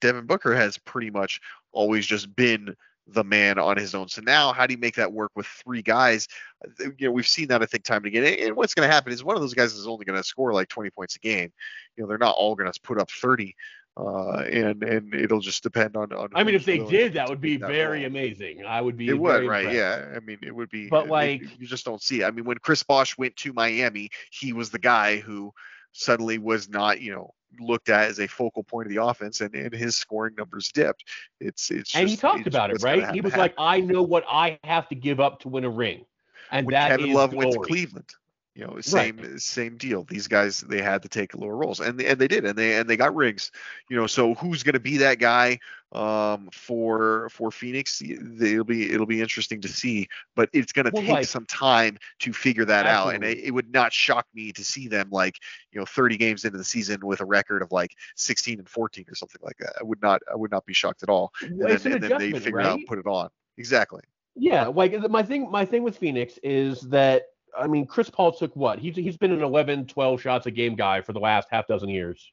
Devin Booker has pretty much always just been the man on his own. So now, how do you make that work with three guys? Uh, You know, we've seen that I think time and again. And what's going to happen is one of those guys is only going to score like 20 points a game. You know, they're not all going to put up 30, uh, and and it'll just depend on. on I mean, if they did, that would be that very role. amazing. I would be. It would, right? impressed. Yeah. I mean, it would be. But, it- like- you just don't see. It. I mean, when Chris Bosh went to Miami, he was the guy who suddenly was not, you know, looked at as a focal point of the offense, and, and his scoring numbers dipped. It's it's and he talked about it, right? He was happen. like, I know what I have to give up to win a ring, and when that Kevin Love went to. Cleveland. You know, same same deal. These guys they had to take lower roles, and they, and they did, and they and they got rings. You know, so who's going to be that guy um, for for Phoenix? It'll be it'll be interesting to see, but it's going to Well, take like- some time to figure that out, and it, it would not shock me to see them like you know 30 games into the season with a record of like 16 and 14 or something like that. I would not I would not be shocked at all. And Well, it's then, an and then they figure it out put it on. Exactly. Yeah, like my thing my thing with Phoenix is that I mean Chris Paul took what? He's he's been an 11 12 shots a game guy for the last half dozen years.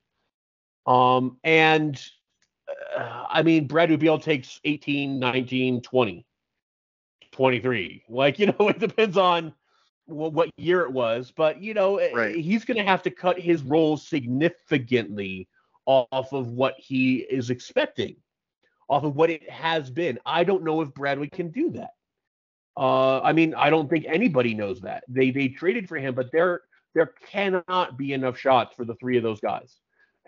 Um and uh, I mean Bradley Beal takes 18, 19, 20, 23. Like, you know, it depends on wh- what year it was, but you know, eh, Right. he's going to have to cut his role significantly off of what he is expecting, off of what it has been. I don't know if Bradley can do that. Uh, I mean, I don't think anybody knows that. They they traded for him, but there there cannot be enough shots for the three of those guys.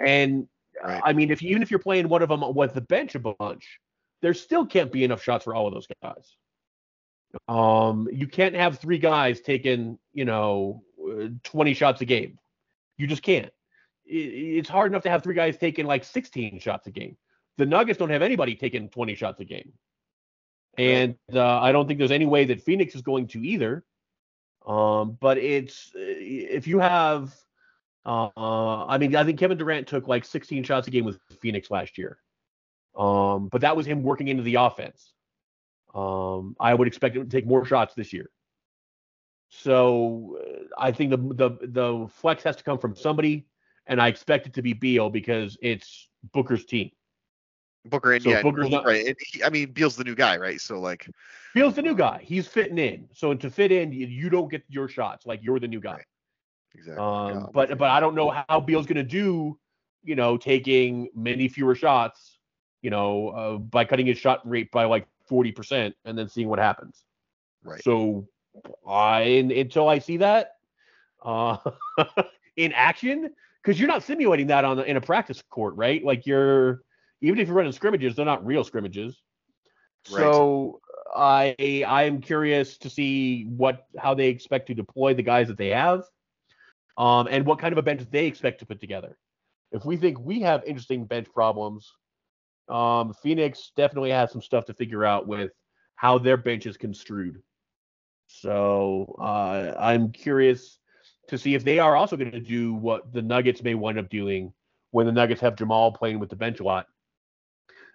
And Right. I mean, if even if you're playing one of them with the bench a bunch, there still can't be enough shots for all of those guys. Um, you can't have three guys taking, you know, uh, 20 shots a game. You just can't. It's hard enough to have three guys taking like 16 shots a game. The Nuggets don't have anybody taking 20 shots a game. And uh, I don't think there's any way that Phoenix is going to either. Um, but it's if you have, uh, I mean, I think Kevin Durant took like 16 shots a game with Phoenix last year. Um, but that was him working into the offense. Um, I would expect him to take more shots this year. So uh, I think the the the flex has to come from somebody, and I expect it to be Beal because it's Booker's team. Booker and So yeah, Booker's not- right. He, I mean, Beal's the new guy, right? So like, Beal's the new guy. He's fitting in. So to fit in, you, you don't get your shots. Like you're the new guy. Right. exactly. Um, yeah, but but I don't know how Beal's going to do, you know, taking many fewer shots, you know, uh, by cutting his shot rate by like 40% and then seeing what happens. right. So I until I see that uh, in action, because you're not simulating that on in a practice court, right? Like you're even if you're running scrimmages, they're not real scrimmages. Right. So I I am curious to see what how they expect to deploy the guys that they have, um, and what kind of a bench they expect to put together. If we think we have interesting bench problems, um, Phoenix definitely has some stuff to figure out with how their bench is construed. So uh, I'm curious to see if they are also going to do what the Nuggets may wind up doing when the Nuggets have Jamal playing with the bench a lot.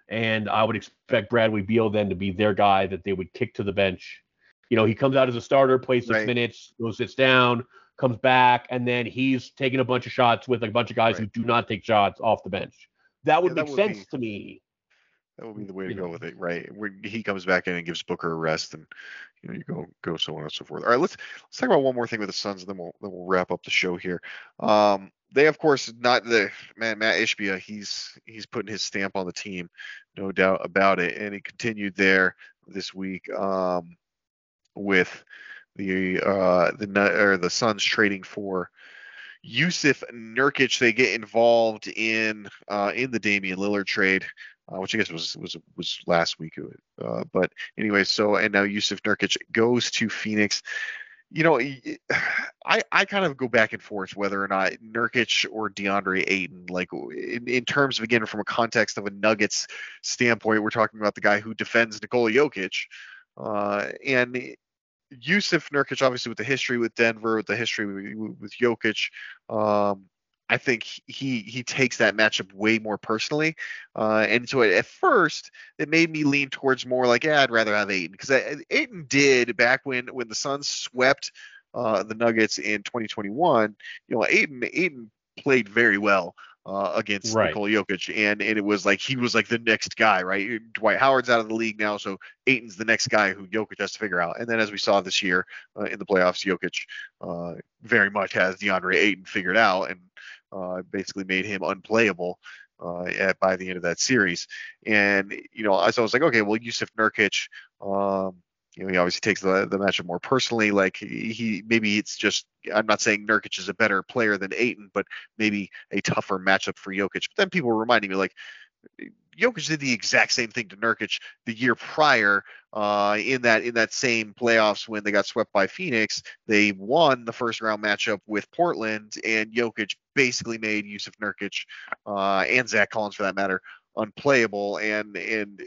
And I would expect Bradley Beal then to be their guy that they would kick to the bench. You know, he comes out as a starter, plays six Right. minutes, goes sits down, comes back, and then he's taking a bunch of shots with a bunch of guys who do not take shots off the bench. That would Yeah, that make would sense be- to me. That would be the way to go with it, right? When he comes back in and gives Booker a rest, and you know you go go so on and so forth. All right, let's let's talk about one more thing with the Suns, and then we'll then we'll wrap up the show here. Um, they of course not the man Mat Ishbia. He's he's putting his stamp on the team, no doubt about it, and he continued there this week um, with the uh the or the Suns trading for Jusuf Nurkic. They get involved in uh, in the Damian Lillard trade, uh, which I guess was was was last week. Uh, but anyway, so and now Jusuf Nurkic goes to Phoenix. You know, I I kind of go back and forth whether or not Nurkic or DeAndre Ayton, like in, in terms of again from a context of a Nuggets standpoint, we're talking about the guy who defends Nikola Jokic, uh, and Jusuf Nurkic, obviously with the history with Denver, with the history with, with Jokic, um, I think he he takes that matchup way more personally. Uh, and so at first, it made me lean towards more like, yeah, I'd rather have Ayton because Ayton did back when when the Suns swept uh, the Nuggets in 2021. You know, Ayton Ayton played very well uh, against Right. Nikola Jokic, and and it was like he was like the next guy, right? Dwight Howard's out of the league now, so Ayton's the next guy who Jokic has to figure out. And then as we saw this year uh, in the playoffs, Jokic uh, very much has DeAndre Ayton figured out and uh, basically made him unplayable uh, at, by the end of that series. And you know, so I was like, okay, well, Jusuf Nurkic, um, you know, he obviously takes the the matchup more personally. Like he, maybe it's just I'm not saying Nurkic is a better player than Ayton, but maybe a tougher matchup for Jokic. But then people were reminding me like Jokic did the exact same thing to Nurkic the year prior uh, in that in that same playoffs when they got swept by Phoenix. They won the first round matchup with Portland, and Jokic basically made Jusuf Nurkic uh, and Zach Collins for that matter unplayable and and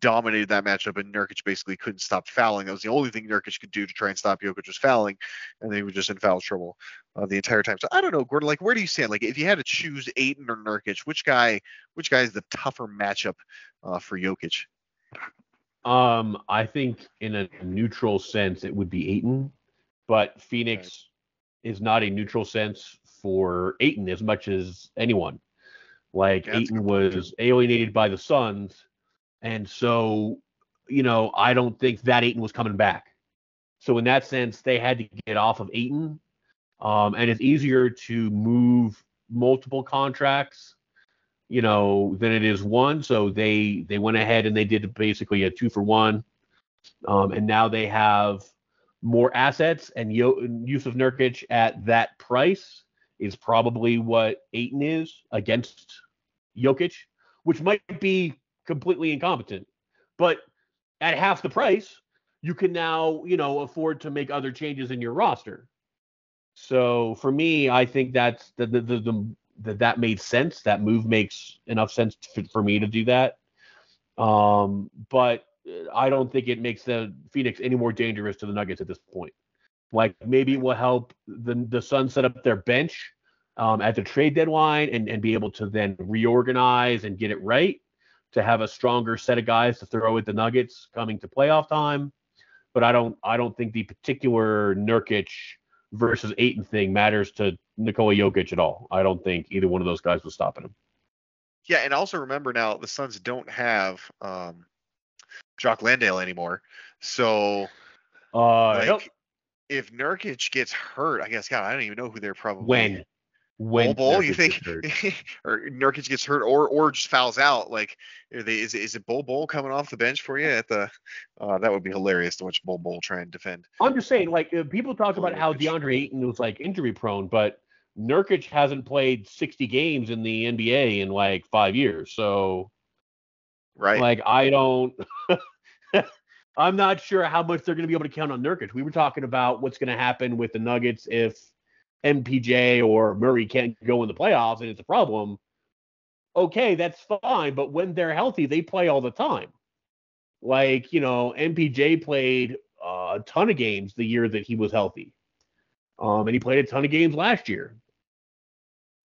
dominated that matchup. And Nurkic basically couldn't stop fouling. That was the only thing Nurkic could do to try and stop Jokic was fouling, and they were just in foul trouble uh, the entire time. So I don't know, Gordon. Like, where do you stand? Like, if you had to choose Ayton or Nurkic, which guy, which guy is the tougher matchup uh, for Jokic? Um, I think in a neutral sense it would be Ayton, but Phoenix is not a neutral sense for Ayton as much as anyone. Like Yeah, that's a Ayton good point, was alienated by the Suns, and so you know I don't think that Ayton was coming back. So in that sense, they had to get off of Ayton, um, and it's easier to move multiple contracts you know, than it is one. So they they went ahead and they did basically a two for one, um, and now they have more assets. And Yo- Jusuf Nurkic at that price is probably what Ayton is against Jokic, which might be completely incompetent, but at half the price, you can now you know afford to make other changes in your roster. So for me, I think that's the the, the, the that that made sense. That move makes enough sense for, for me to do that. Um, but I don't think it makes the Phoenix any more dangerous to the Nuggets at this point. Like maybe it will help the the Suns set up their bench um, at the trade deadline and and be able to then reorganize and get it right to have a stronger set of guys to throw at the Nuggets coming to playoff time. But I don't I don't think the particular Nurkic versus Ayton thing matters to Nikola Jokic at all. I don't think either one of those guys was stopping him. Yeah, and also remember now the Suns don't have um, Jock Landale anymore. So Uh, like, if Nurkic gets hurt, I guess God, I don't even know who they're probably when Bol when Bol, you think, or Nurkic gets hurt, or or just fouls out? Like, are they, is it, is it Bol Bol coming off the bench for you at the? Uh, that would be hilarious to watch Bol Bol try and defend. I'm just saying, like uh, people talk about how DeAndre Ayton was like injury prone, but Nurkic hasn't played 60 games in the NBA in like five years. So Right. like I don't. I'm not sure how much they're going to be able to count on Nurkic. We were talking about what's going to happen with the Nuggets if MPJ or Murray can't go in the playoffs and it's a problem. Okay, that's fine, but when they're healthy, they play all the time. Like, you know, MPJ played uh, a ton of games the year that he was healthy. Um, and he played a ton of games last year.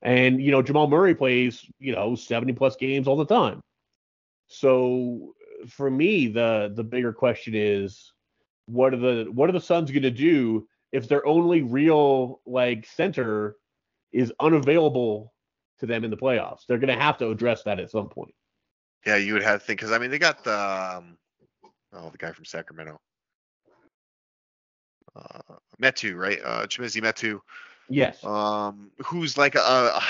And, you know, Jamal Murray plays, you know, 70 plus games all the time. So for me, the the bigger question is what are the what are the Suns going to do if their only real like center is unavailable to them in the playoffs? They're going to have to address that at some point. Yeah, you would have to think because I mean they got the um, oh the guy from Sacramento, uh, Metu, right? Uh, Chimezie Metu, Yes. um, who's like a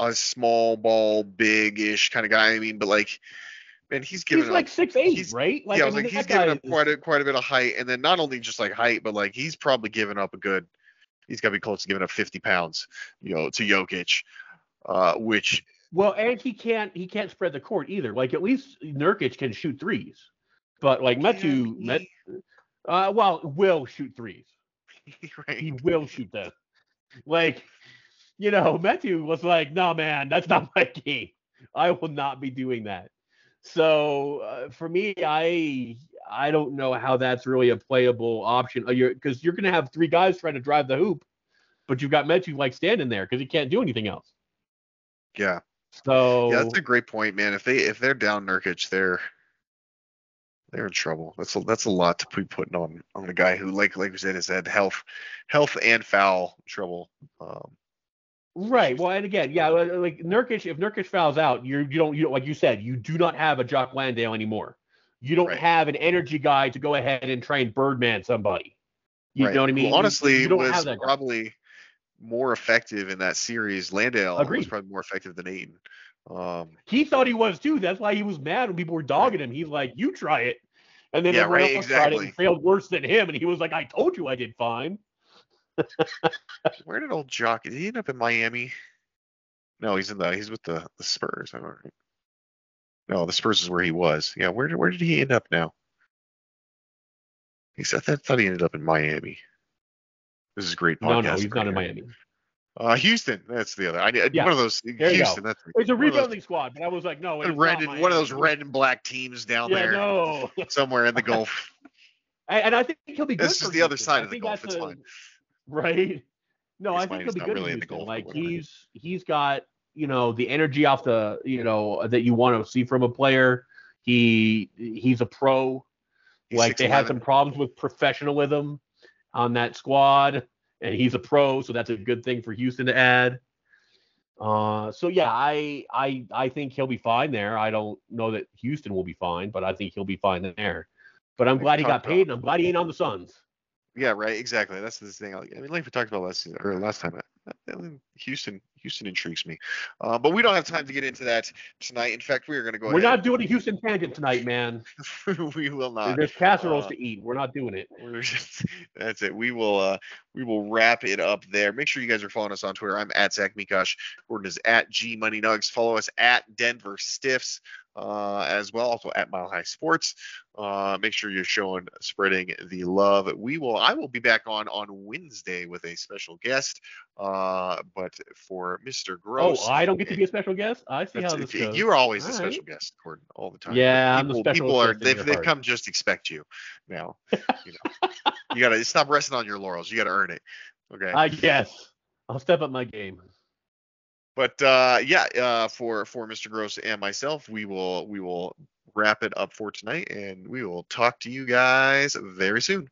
a small ball, big-ish kind of guy. I mean, but like, man, he's giving he's up. like six eight, right? Like yeah, I I was mean, like, he's giving up is- quite a quite a bit of height, and then not only just like height, but like he's probably giving up a good. He's got to be close to giving up 50 pounds, you know, to Jokic, uh, which Well, and he can't he can't spread the court either. Like at least Nurkic can shoot threes, but like Metu, Met, uh, well, will shoot threes. right? He will shoot them. Like, you know, Metu was like, "No, man, that's not my game. I will not be doing that." So uh, for me, I I don't know how that's really a playable option. Uh, you're because you're gonna have three guys trying to drive the hoop, but you've got Metu like standing there because he can't do anything else. Yeah. So Yeah, that's a great point, man. If they if they're down Nurkic, they're they're in trouble. That's a that's a lot to be putting on on a guy who, like like we said, has had health health and foul trouble. Um, Right. Well, and again, yeah, like Nurkic, if Nurkic fouls out, you're you don't you don't- like you said, you do not have a Jock Landale anymore. You don't Right. have an energy guy to go ahead and try and birdman somebody. You right. know what I mean? You- honestly, you don't was probably more effective in that series. Landale was probably more effective than Ayton. Um, He thought he was too. That's why he was mad when people were dogging him. He's like, "You try it," And then Yeah, everyone right, else tried it and failed worse than him, and he was like, "I told you I did fine." Where did old Jock? Did he end up in Miami? No, he's in the he's with the, the Spurs. I don't know. No, the Spurs is where he was. Yeah, where did where did he end up now? He said that thought he ended up in Miami. This is great podcast. No, no, he's right not in. Miami. Uh, Houston. That's the other. I Yeah, one of those. you Houston. That's It's a one those- rebuilding squad, but I was like, no, red and, one of those red and black teams down Yeah, there no. somewhere in the Gulf. And, and I think he'll be good. This is the other side I of the Gulf, it's a- fine. Right. No, It's I think he'll be good really in Houston. Like he's he's got you know the energy off the you know that you want to see from a player. He he's a pro. He's like they had some problems with professionalism on that squad, and he's a pro, so that's a good thing for Houston to add. Uh, so yeah, I I I think he'll be fine there. I don't know that Houston will be fine, but I think he'll be fine there. But I'm glad he got paid, and I'm glad he ain't on the Suns. Yeah, right. Exactly. That's the thing. Like, I mean, like we talked about last or last time. I mean, Houston, Houston intrigues me. Uh, but we don't have time to get into that tonight. In fact, we are going to go. We're ahead. not doing a Houston tangent tonight, man. we will not. There's casseroles uh, to eat. We're not doing it. Just, that's it. We will uh we will wrap it up there. Make sure you guys are following us on Twitter. I'm at Zach Mikosh. Gordon is at G Money Nugs. Follow us at Denver Stiffs uh, as well. Also at Mile High Sports. Uh, make sure you're showing spreading the love. We will. I will be back on on Wednesday with a special guest. Uh, but for Mr. Gross, oh, I don't get to be a special guest. I see how this goes. You're always a special right. guest, Gordon, all the time. Yeah, But I'm the people, special people are they've they've come just expect you now. You know, you gotta stop resting on your laurels. You gotta earn it. Okay. I guess I'll step up my game. But uh, yeah, uh, for for Mr. Gross and myself, we will we will wrap it up for tonight, and we will talk to you guys very soon.